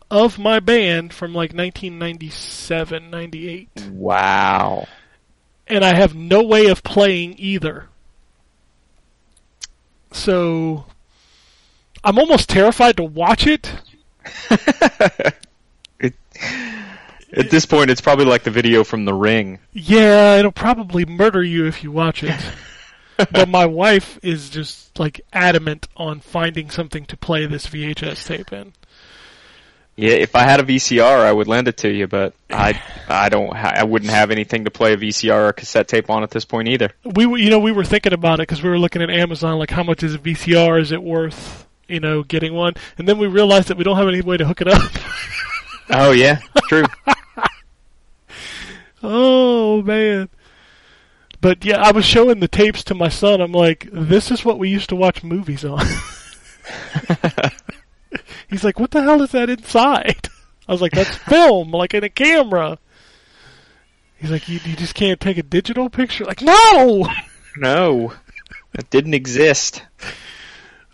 of my band from like 1997, 98. Wow. And I have no way of playing either. So I'm almost terrified to watch it. It, at this point, it's probably like the video from The Ring. Yeah, it'll probably murder you if you watch it. but my wife is just like adamant on finding something to play this VHS tape in. Yeah, if I had a VCR, I would lend it to you, but I I don't I wouldn't have anything to play a VCR or cassette tape on at this point either. we you know we were thinking about it because we were looking at Amazon like how much is a VCR is it worth you know getting one. And then we realized that we don't have any way to hook it up. Oh yeah, true. oh man. But yeah I was showing the tapes to my son. I'm like this is what we used to watch movies on. He's like what the hell is that inside? I was like that's film like in a camera. He's like you, you just can't take a digital picture? Like no! No, it didn't exist.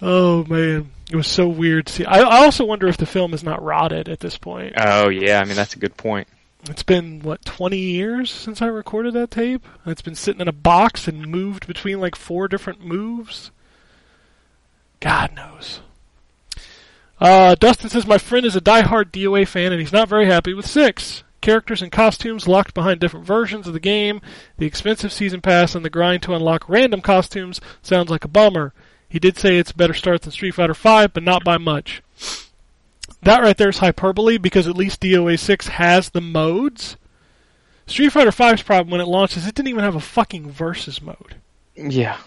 Oh man, it was so weird. to See, I, I also wonder if the film is not rotted at this point. Oh yeah, I mean that's a good point. It's been what twenty years since I recorded that tape. It's been sitting in a box and moved between like four different moves. God knows. Uh, Dustin says my friend is a die-hard DOA fan and he's not very happy with six. Characters and costumes locked behind different versions of the game. The expensive season pass and the grind to unlock random costumes sounds like a bummer. He did say it's a better start than Street Fighter V, but not by much. That right there is hyperbole because at least DOA 6 has the modes. Street Fighter V's problem when it launches, it didn't even have a fucking versus mode. Yeah,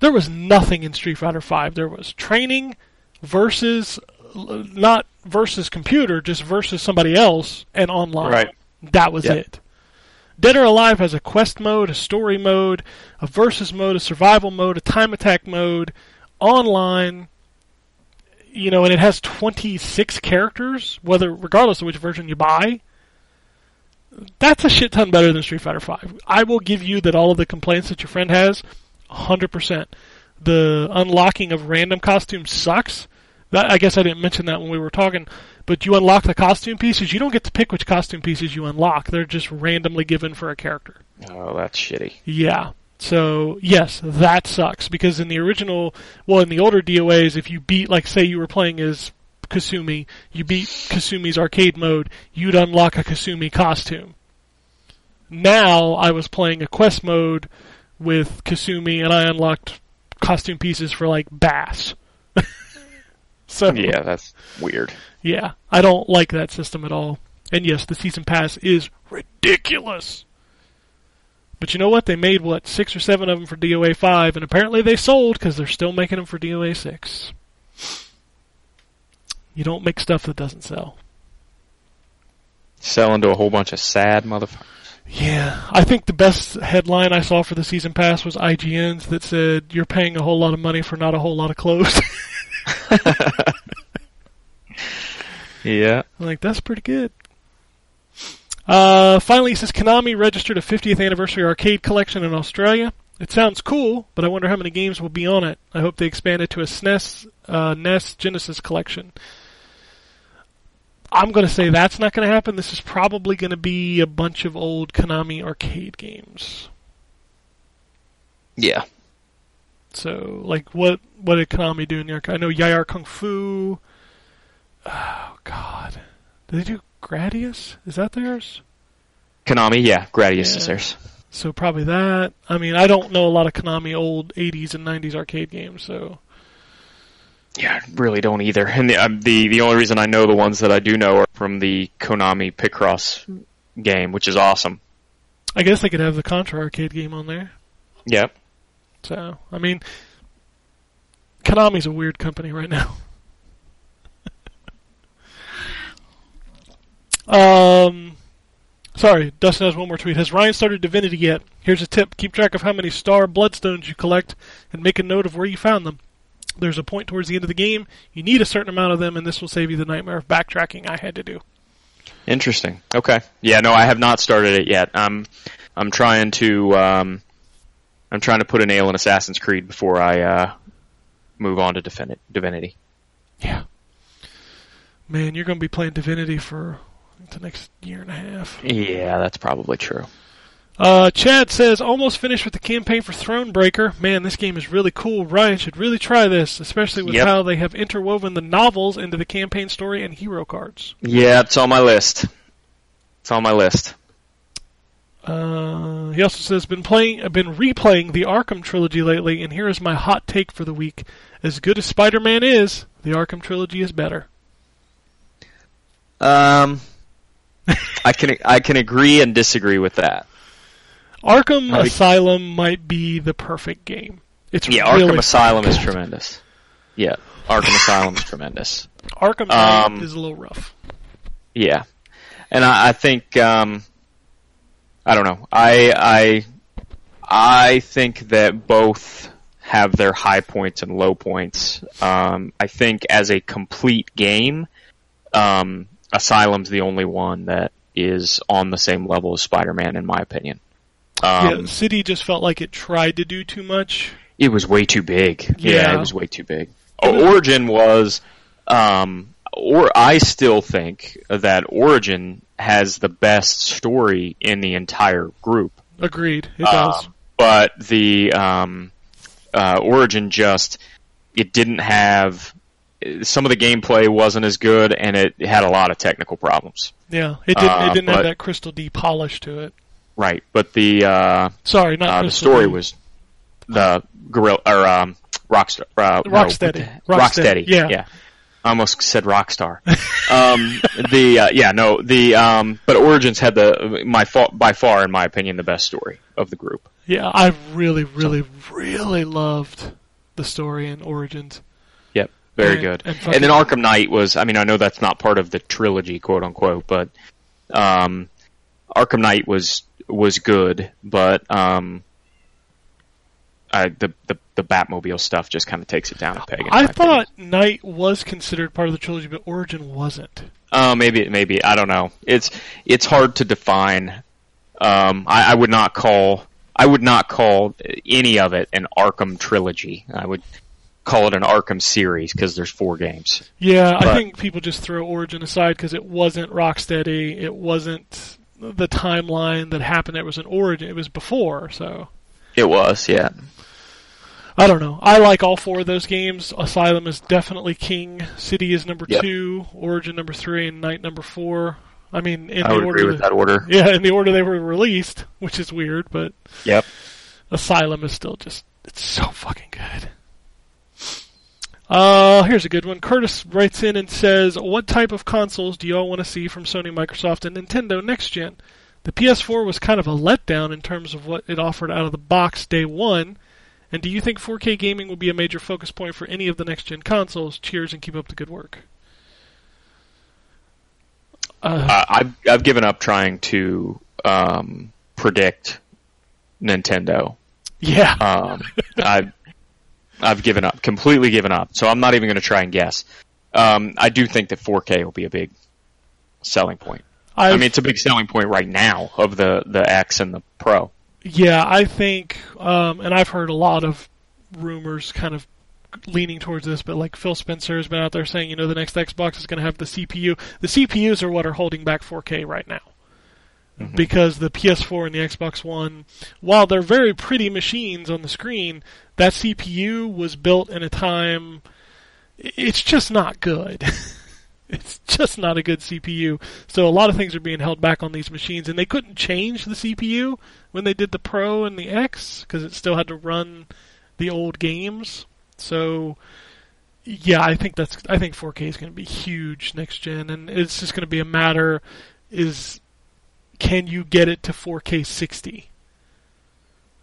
There was nothing in Street Fighter V. There was training versus not versus computer, just versus somebody else and online. Right. That was Yep. it. Dead or Alive has a quest mode, a story mode, a versus mode, a survival mode, a time attack mode, online. You know, and it has 26 characters, whether regardless of which version you buy. That's a shit ton better than Street Fighter V. I will give you that all of the complaints that your friend has, 100%. The unlocking of random costumes sucks. That, I guess I didn't mention that when we were talking, but you unlock the costume pieces. You don't get to pick which costume pieces you unlock. They're just randomly given for a character. Oh, that's shitty. Yeah. So yes, that sucks because in the original, well, in the older DOAs, if you beat, like, say you were playing as Kasumi, you beat Kasumi's arcade mode, you'd unlock a Kasumi costume. Now I was playing a quest mode with Kasumi, and I unlocked costume pieces for like Bass. so Yeah, that's weird. Yeah, I don't like that system at all. And yes, the season pass is ridiculous. But you know what? They made what six or seven of them for DOA five, and apparently they sold because they're still making them for DOA six. You don't make stuff that doesn't sell. Selling to a whole bunch of sad motherfuckers. Yeah, I think the best headline I saw for the season pass was IGN's that said you're paying a whole lot of money for not a whole lot of clothes. Yeah. I'm like, that's pretty good. Uh, finally, it says Konami registered a 50th anniversary arcade collection in Australia. It sounds cool, but I wonder how many games will be on it. I hope they expand it to a SNES, uh, NES Genesis collection. I'm going to say that's not going to happen. This is probably going to be a bunch of old Konami arcade games. Yeah. So, like, what what did Konami do in the arcade? I know Yie Ar Kung Fu. Oh God, did they do Gradius? Is that theirs? Konami, yeah. Gradius Yeah. is theirs. So probably that. I mean, I don't know a lot of Konami old '80s and '90s arcade games, so Yeah, I really don't either. And the, um, the the only reason I know the ones that I do know are from the Konami Picross game, which is awesome. I guess they could have the Contra arcade game on there. Yep. So, I mean, Konami's a weird company right now. um, sorry, Dustin has one more tweet. Has Ryan started Divinity yet? Here's a tip: keep track of how many star bloodstones you collect, and make a note of where you found them. There's a point towards the end of the game. You need a certain amount of them, and this will save you the nightmare of backtracking I had to do. Interesting. Okay. Yeah, no, I have not started it yet. I'm I'm trying to um, I'm trying to put a nail in Assassin's Creed before I uh, move on to Divinity. Yeah. Man, you're going to be playing Divinity for the next year and a half. Yeah, that's probably true. Uh, Chad says, almost finished with the campaign for Thronebreaker. Man, this game is really cool. Ryan should really try this, especially with Yep. how they have interwoven the novels into the campaign story and hero cards. Yeah, it's on my list. It's on my list. Uh, he also says, been playing, I've been replaying the Arkham trilogy lately, and here is my hot take for the week. As good as Spider-Man is, the Arkham trilogy is better. Um, I can I can agree and disagree with that. Arkham Asylum might be the perfect game. It's Yeah, really Arkham Asylum is tremendous. Yeah, Arkham Asylum is tremendous. Arkham Um, is a little rough. Yeah, and I, I think um, I don't know. I I I think that both have their high points and low points. Um, I think as a complete game, um, Asylum's the only one that is on the same level as Spider-Man, in my opinion. Um, yeah, City just felt like it tried to do too much. It was way too big. Yeah. it was way too big. Origin was, um, or I still think that Origin has the best story in the entire group. Agreed. It Uh, does. But the um, uh, Origin just it didn't have some of the gameplay wasn't as good, and it had a lot of technical problems. Yeah, it didn't. uh, it didn't have that Crystal D polish to it. Right, but the uh, Sorry, not uh, the story D. was the gorilla or um, Rockstar. Uh, Rocksteady. the- Rocksteady, Rocksteady. yeah. yeah. I almost said Rockstar. um, the uh, yeah no the um, but Origins had the my fa- by far in my opinion the best story of the group. Yeah, I really, really, really loved the story in Origins. Very And- good. and And, then Arkham Knight was I mean I know that's not part of the trilogy quote unquote but um, Arkham Knight was was good, but um, I, the the the Batmobile stuff just kind of takes it down a peg. I thought Knight was considered part of the trilogy, but Origin wasn't. Oh, maybe, maybe I don't know. It's it's hard to define. Um, I, I would not call I would not call any of it an Arkham trilogy. I would call it an Arkham series because there's four games. Yeah, I think people just throw Origin aside because it wasn't Rocksteady. It wasn't the timeline that happened. It was an Origin. It was before, so It was, yeah. I don't know. I like all four of those games. Asylum is definitely king. City is number Yep. two. Origin number three, and Knight number four. I mean, in I the would order. agree with that order. Yeah, in the order they were released, which is weird, but Yep. Asylum is still just it's so fucking good. Uh, here's a good one. Curtis writes in and says, "What type of consoles do y'all want to see from Sony, Microsoft, and Nintendo next gen? The PS4 was kind of a letdown in terms of what it offered out of the box day one. And do you think 4K gaming will be a major focus point for any of the next gen consoles? Cheers and keep up the good work." Uh, Uh, I've I've given up trying to um, predict Nintendo. yeah, Um, I've I've given up, completely given up. So I'm not even going to try and guess. Um, I do think that 4K will be a big selling point. I I've- mean, it's a big selling point right now of the the X and the Pro. Yeah, I think, um, and I've heard a lot of rumors kind of leaning towards this, but like Phil Spencer has been out there saying, you know, the next Xbox is going to have the CPU. The CPUs are what are holding back 4K right now. Mm-hmm. Because the PS4 and the Xbox One, while they're very pretty machines on the screen, that CPU was built in a time. It's just not good. it's just not a good CPU. So a lot of things are being held back on these machines, and they couldn't change the CPU when they did the Pro and the X because it still had to run the old games. So yeah, I think that's I think 4K is going to be huge next gen, and it's just going to be a matter is can you get it to 4K 60?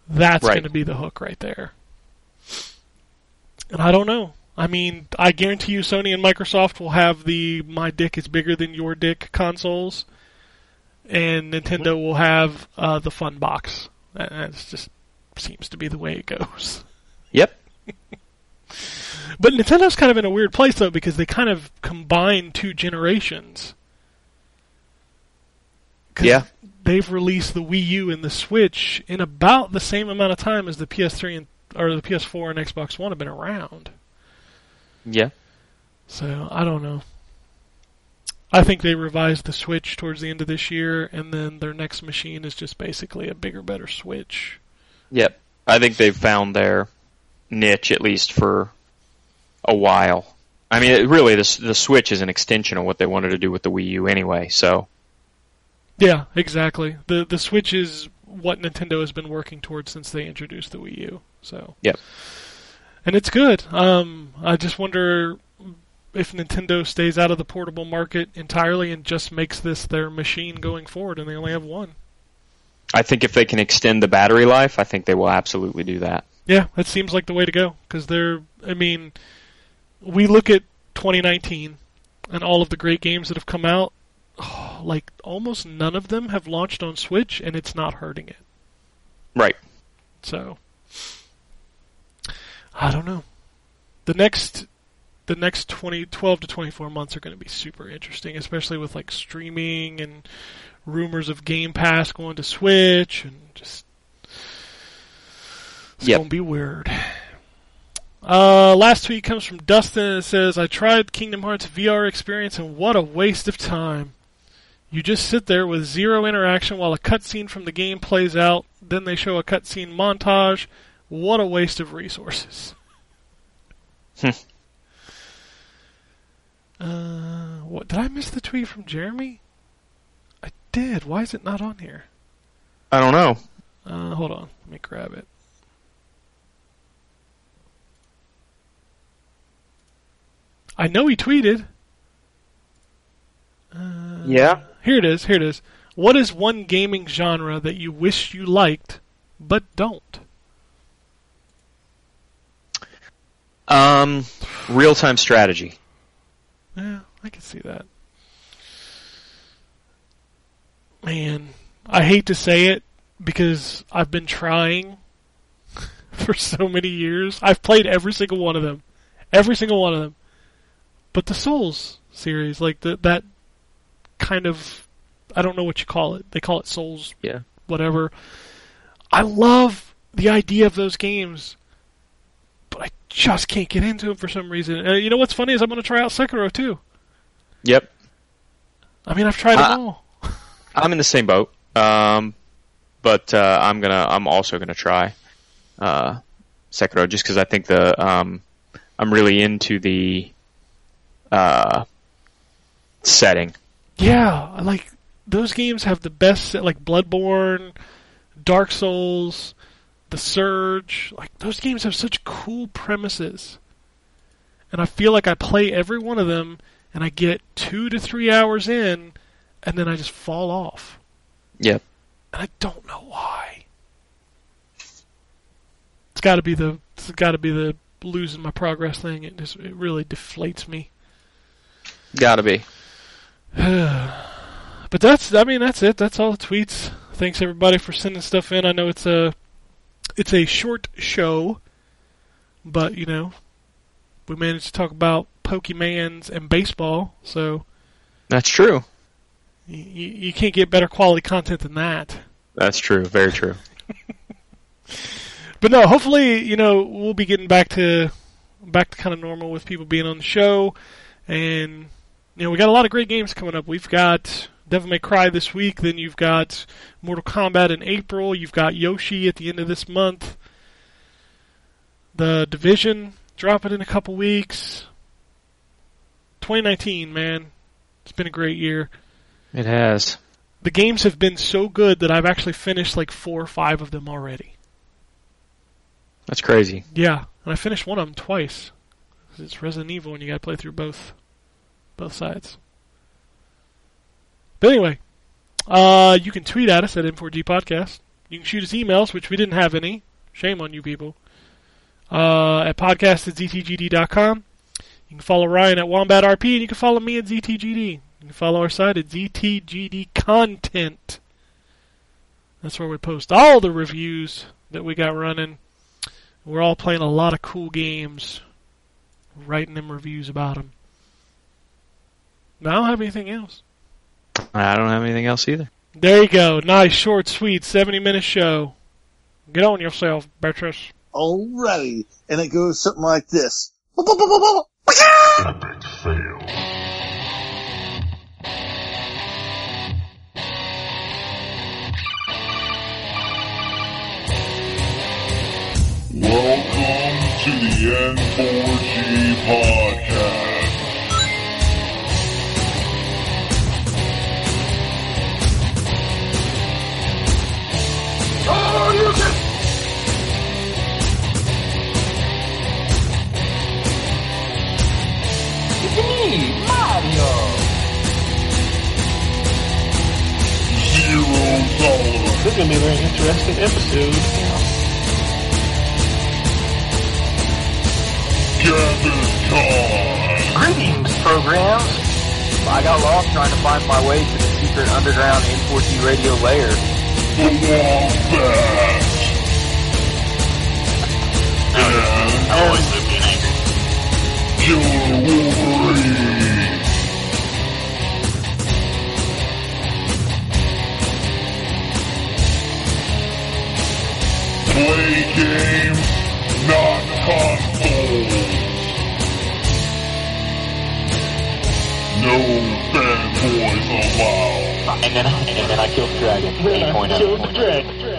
That's Right. going to be the hook right there. And I don't know. I mean, I guarantee you Sony and Microsoft will have the my dick is bigger than your dick consoles, and Nintendo will have uh, the fun box. That just seems to be the way it goes. Yep. But Nintendo's kind of in a weird place though because they kind of combine two generations. 'Cause Yeah. They've released the Wii U and the Switch in about the same amount of time as the PS3 and or the PS4 and Xbox One have been around. Yeah. So I don't know. I think they revised the Switch towards the end of this year, and then their next machine is just basically a bigger, better Switch. Yep. I think they've found their niche at least for a while. I mean, it, really, the the Switch is an extension of what they wanted to do with the Wii U anyway. So Yeah, exactly. the The Switch is what Nintendo has been working towards since they introduced the Wii U. So Yep. and it's good. Um, I just wonder if Nintendo stays out of the portable market entirely and just makes this their machine going forward, and they only have one. I think if they can extend the battery life, I think they will absolutely do that. Yeah, that seems like the way to go because they're. I mean, we look at 2019 and all of the great games that have come out. like almost none of them have launched on Switch, and it's not hurting it. Right. So I don't know. The next the next 20 12 to 24 months are going to be super interesting, especially with like streaming and rumors of Game Pass going to Switch and just it's Yep. going to be weird. Uh, last tweet comes from Dustin and it says, I tried Kingdom Hearts VR experience and what a waste of time. You just sit there with zero interaction while a cutscene from the game plays out, then they show a cutscene montage. What a waste of resources. Hmm. uh, what did I miss the tweet from Jeremy? I did. Why is it not on here? I don't know. Uh, hold on. Let me grab it. I know he tweeted. Uh, Yeah. Here it is. Here it is. What is one gaming genre that you wish you liked but don't? Um, real time strategy. Yeah, I can see that. Man, I hate to say it, because I've been trying for so many years. I've played every single one of them, every single one of them. But the Souls series, like the, that kind of, I don't know what you call it. They call it Souls, Yeah. whatever. I love the idea of those games, but I just can't get into them for some reason. Uh, you know what's funny is I'm going to try out Sekiro too. Yep. I mean, I've tried Uh, them all. I'm in the same boat. Um, but uh, I'm gonna. I'm also gonna try uh, Sekiro just because I think the um, I'm really into the uh, setting. Yeah, like those games have the best like Bloodborne, Dark Souls, The Surge. Like those games have such cool premises. And I feel like I play every one of them and I get 2 to 3 hours in and then I just fall off. Yep. And I don't know why. It's got to be the it's got to be the losing my progress thing. It just it really deflates me. Gotta be. But that's I mean that's it. That's all the tweets. Thanks everybody for sending stuff in. I know it's a it's a short show, but you know we managed to talk about Pokemans and baseball, so That's true. you, you can't get better quality content than that. That's true. Very true. But no, hopefully you know we'll be getting back to back to kind of normal with people being on the show, and you know we got a lot of great games coming up. We've got Devil May Cry this week, then you've got Mortal Kombat in April, you've got Yoshi at the end of this month, the Division dropping in a couple weeks. 2019, man, it's been a great year. It has. The games have been so good that I've actually finished like four or five of them already. That's crazy. Yeah, and I finished one of them twice. It's Resident Evil, and you got to play through both, both sides. But anyway, uh, you can tweet at us at N4G Podcast. You can shoot us emails, which we didn't have any. Shame on you people. Uh, at podcast at ztgd.com. You can follow Ryan at Wombat RP, and you can follow me at ZTGD. You can follow our site at ZTGD Content. That's where we post all the reviews that we got running. We're all playing a lot of cool games, writing them reviews about them. I don't have anything else. I don't have anything else either. There you go. Nice, short, sweet, 70 minute show. Get on yourself, Beatrice. Alrighty. And it goes something like this. Epic fail. Welcome to the N4G podcast. This is going to be a very interesting episode. Gather time. Greetings, programs. I got lost trying to find my way to the secret underground N4G radio layer. The Wombat. And always being angry. Killer Wolverine. Play games, not consoles. No fanboys allowed. And then, and then I killed the dragon. Then I 8.0. killed the dragon.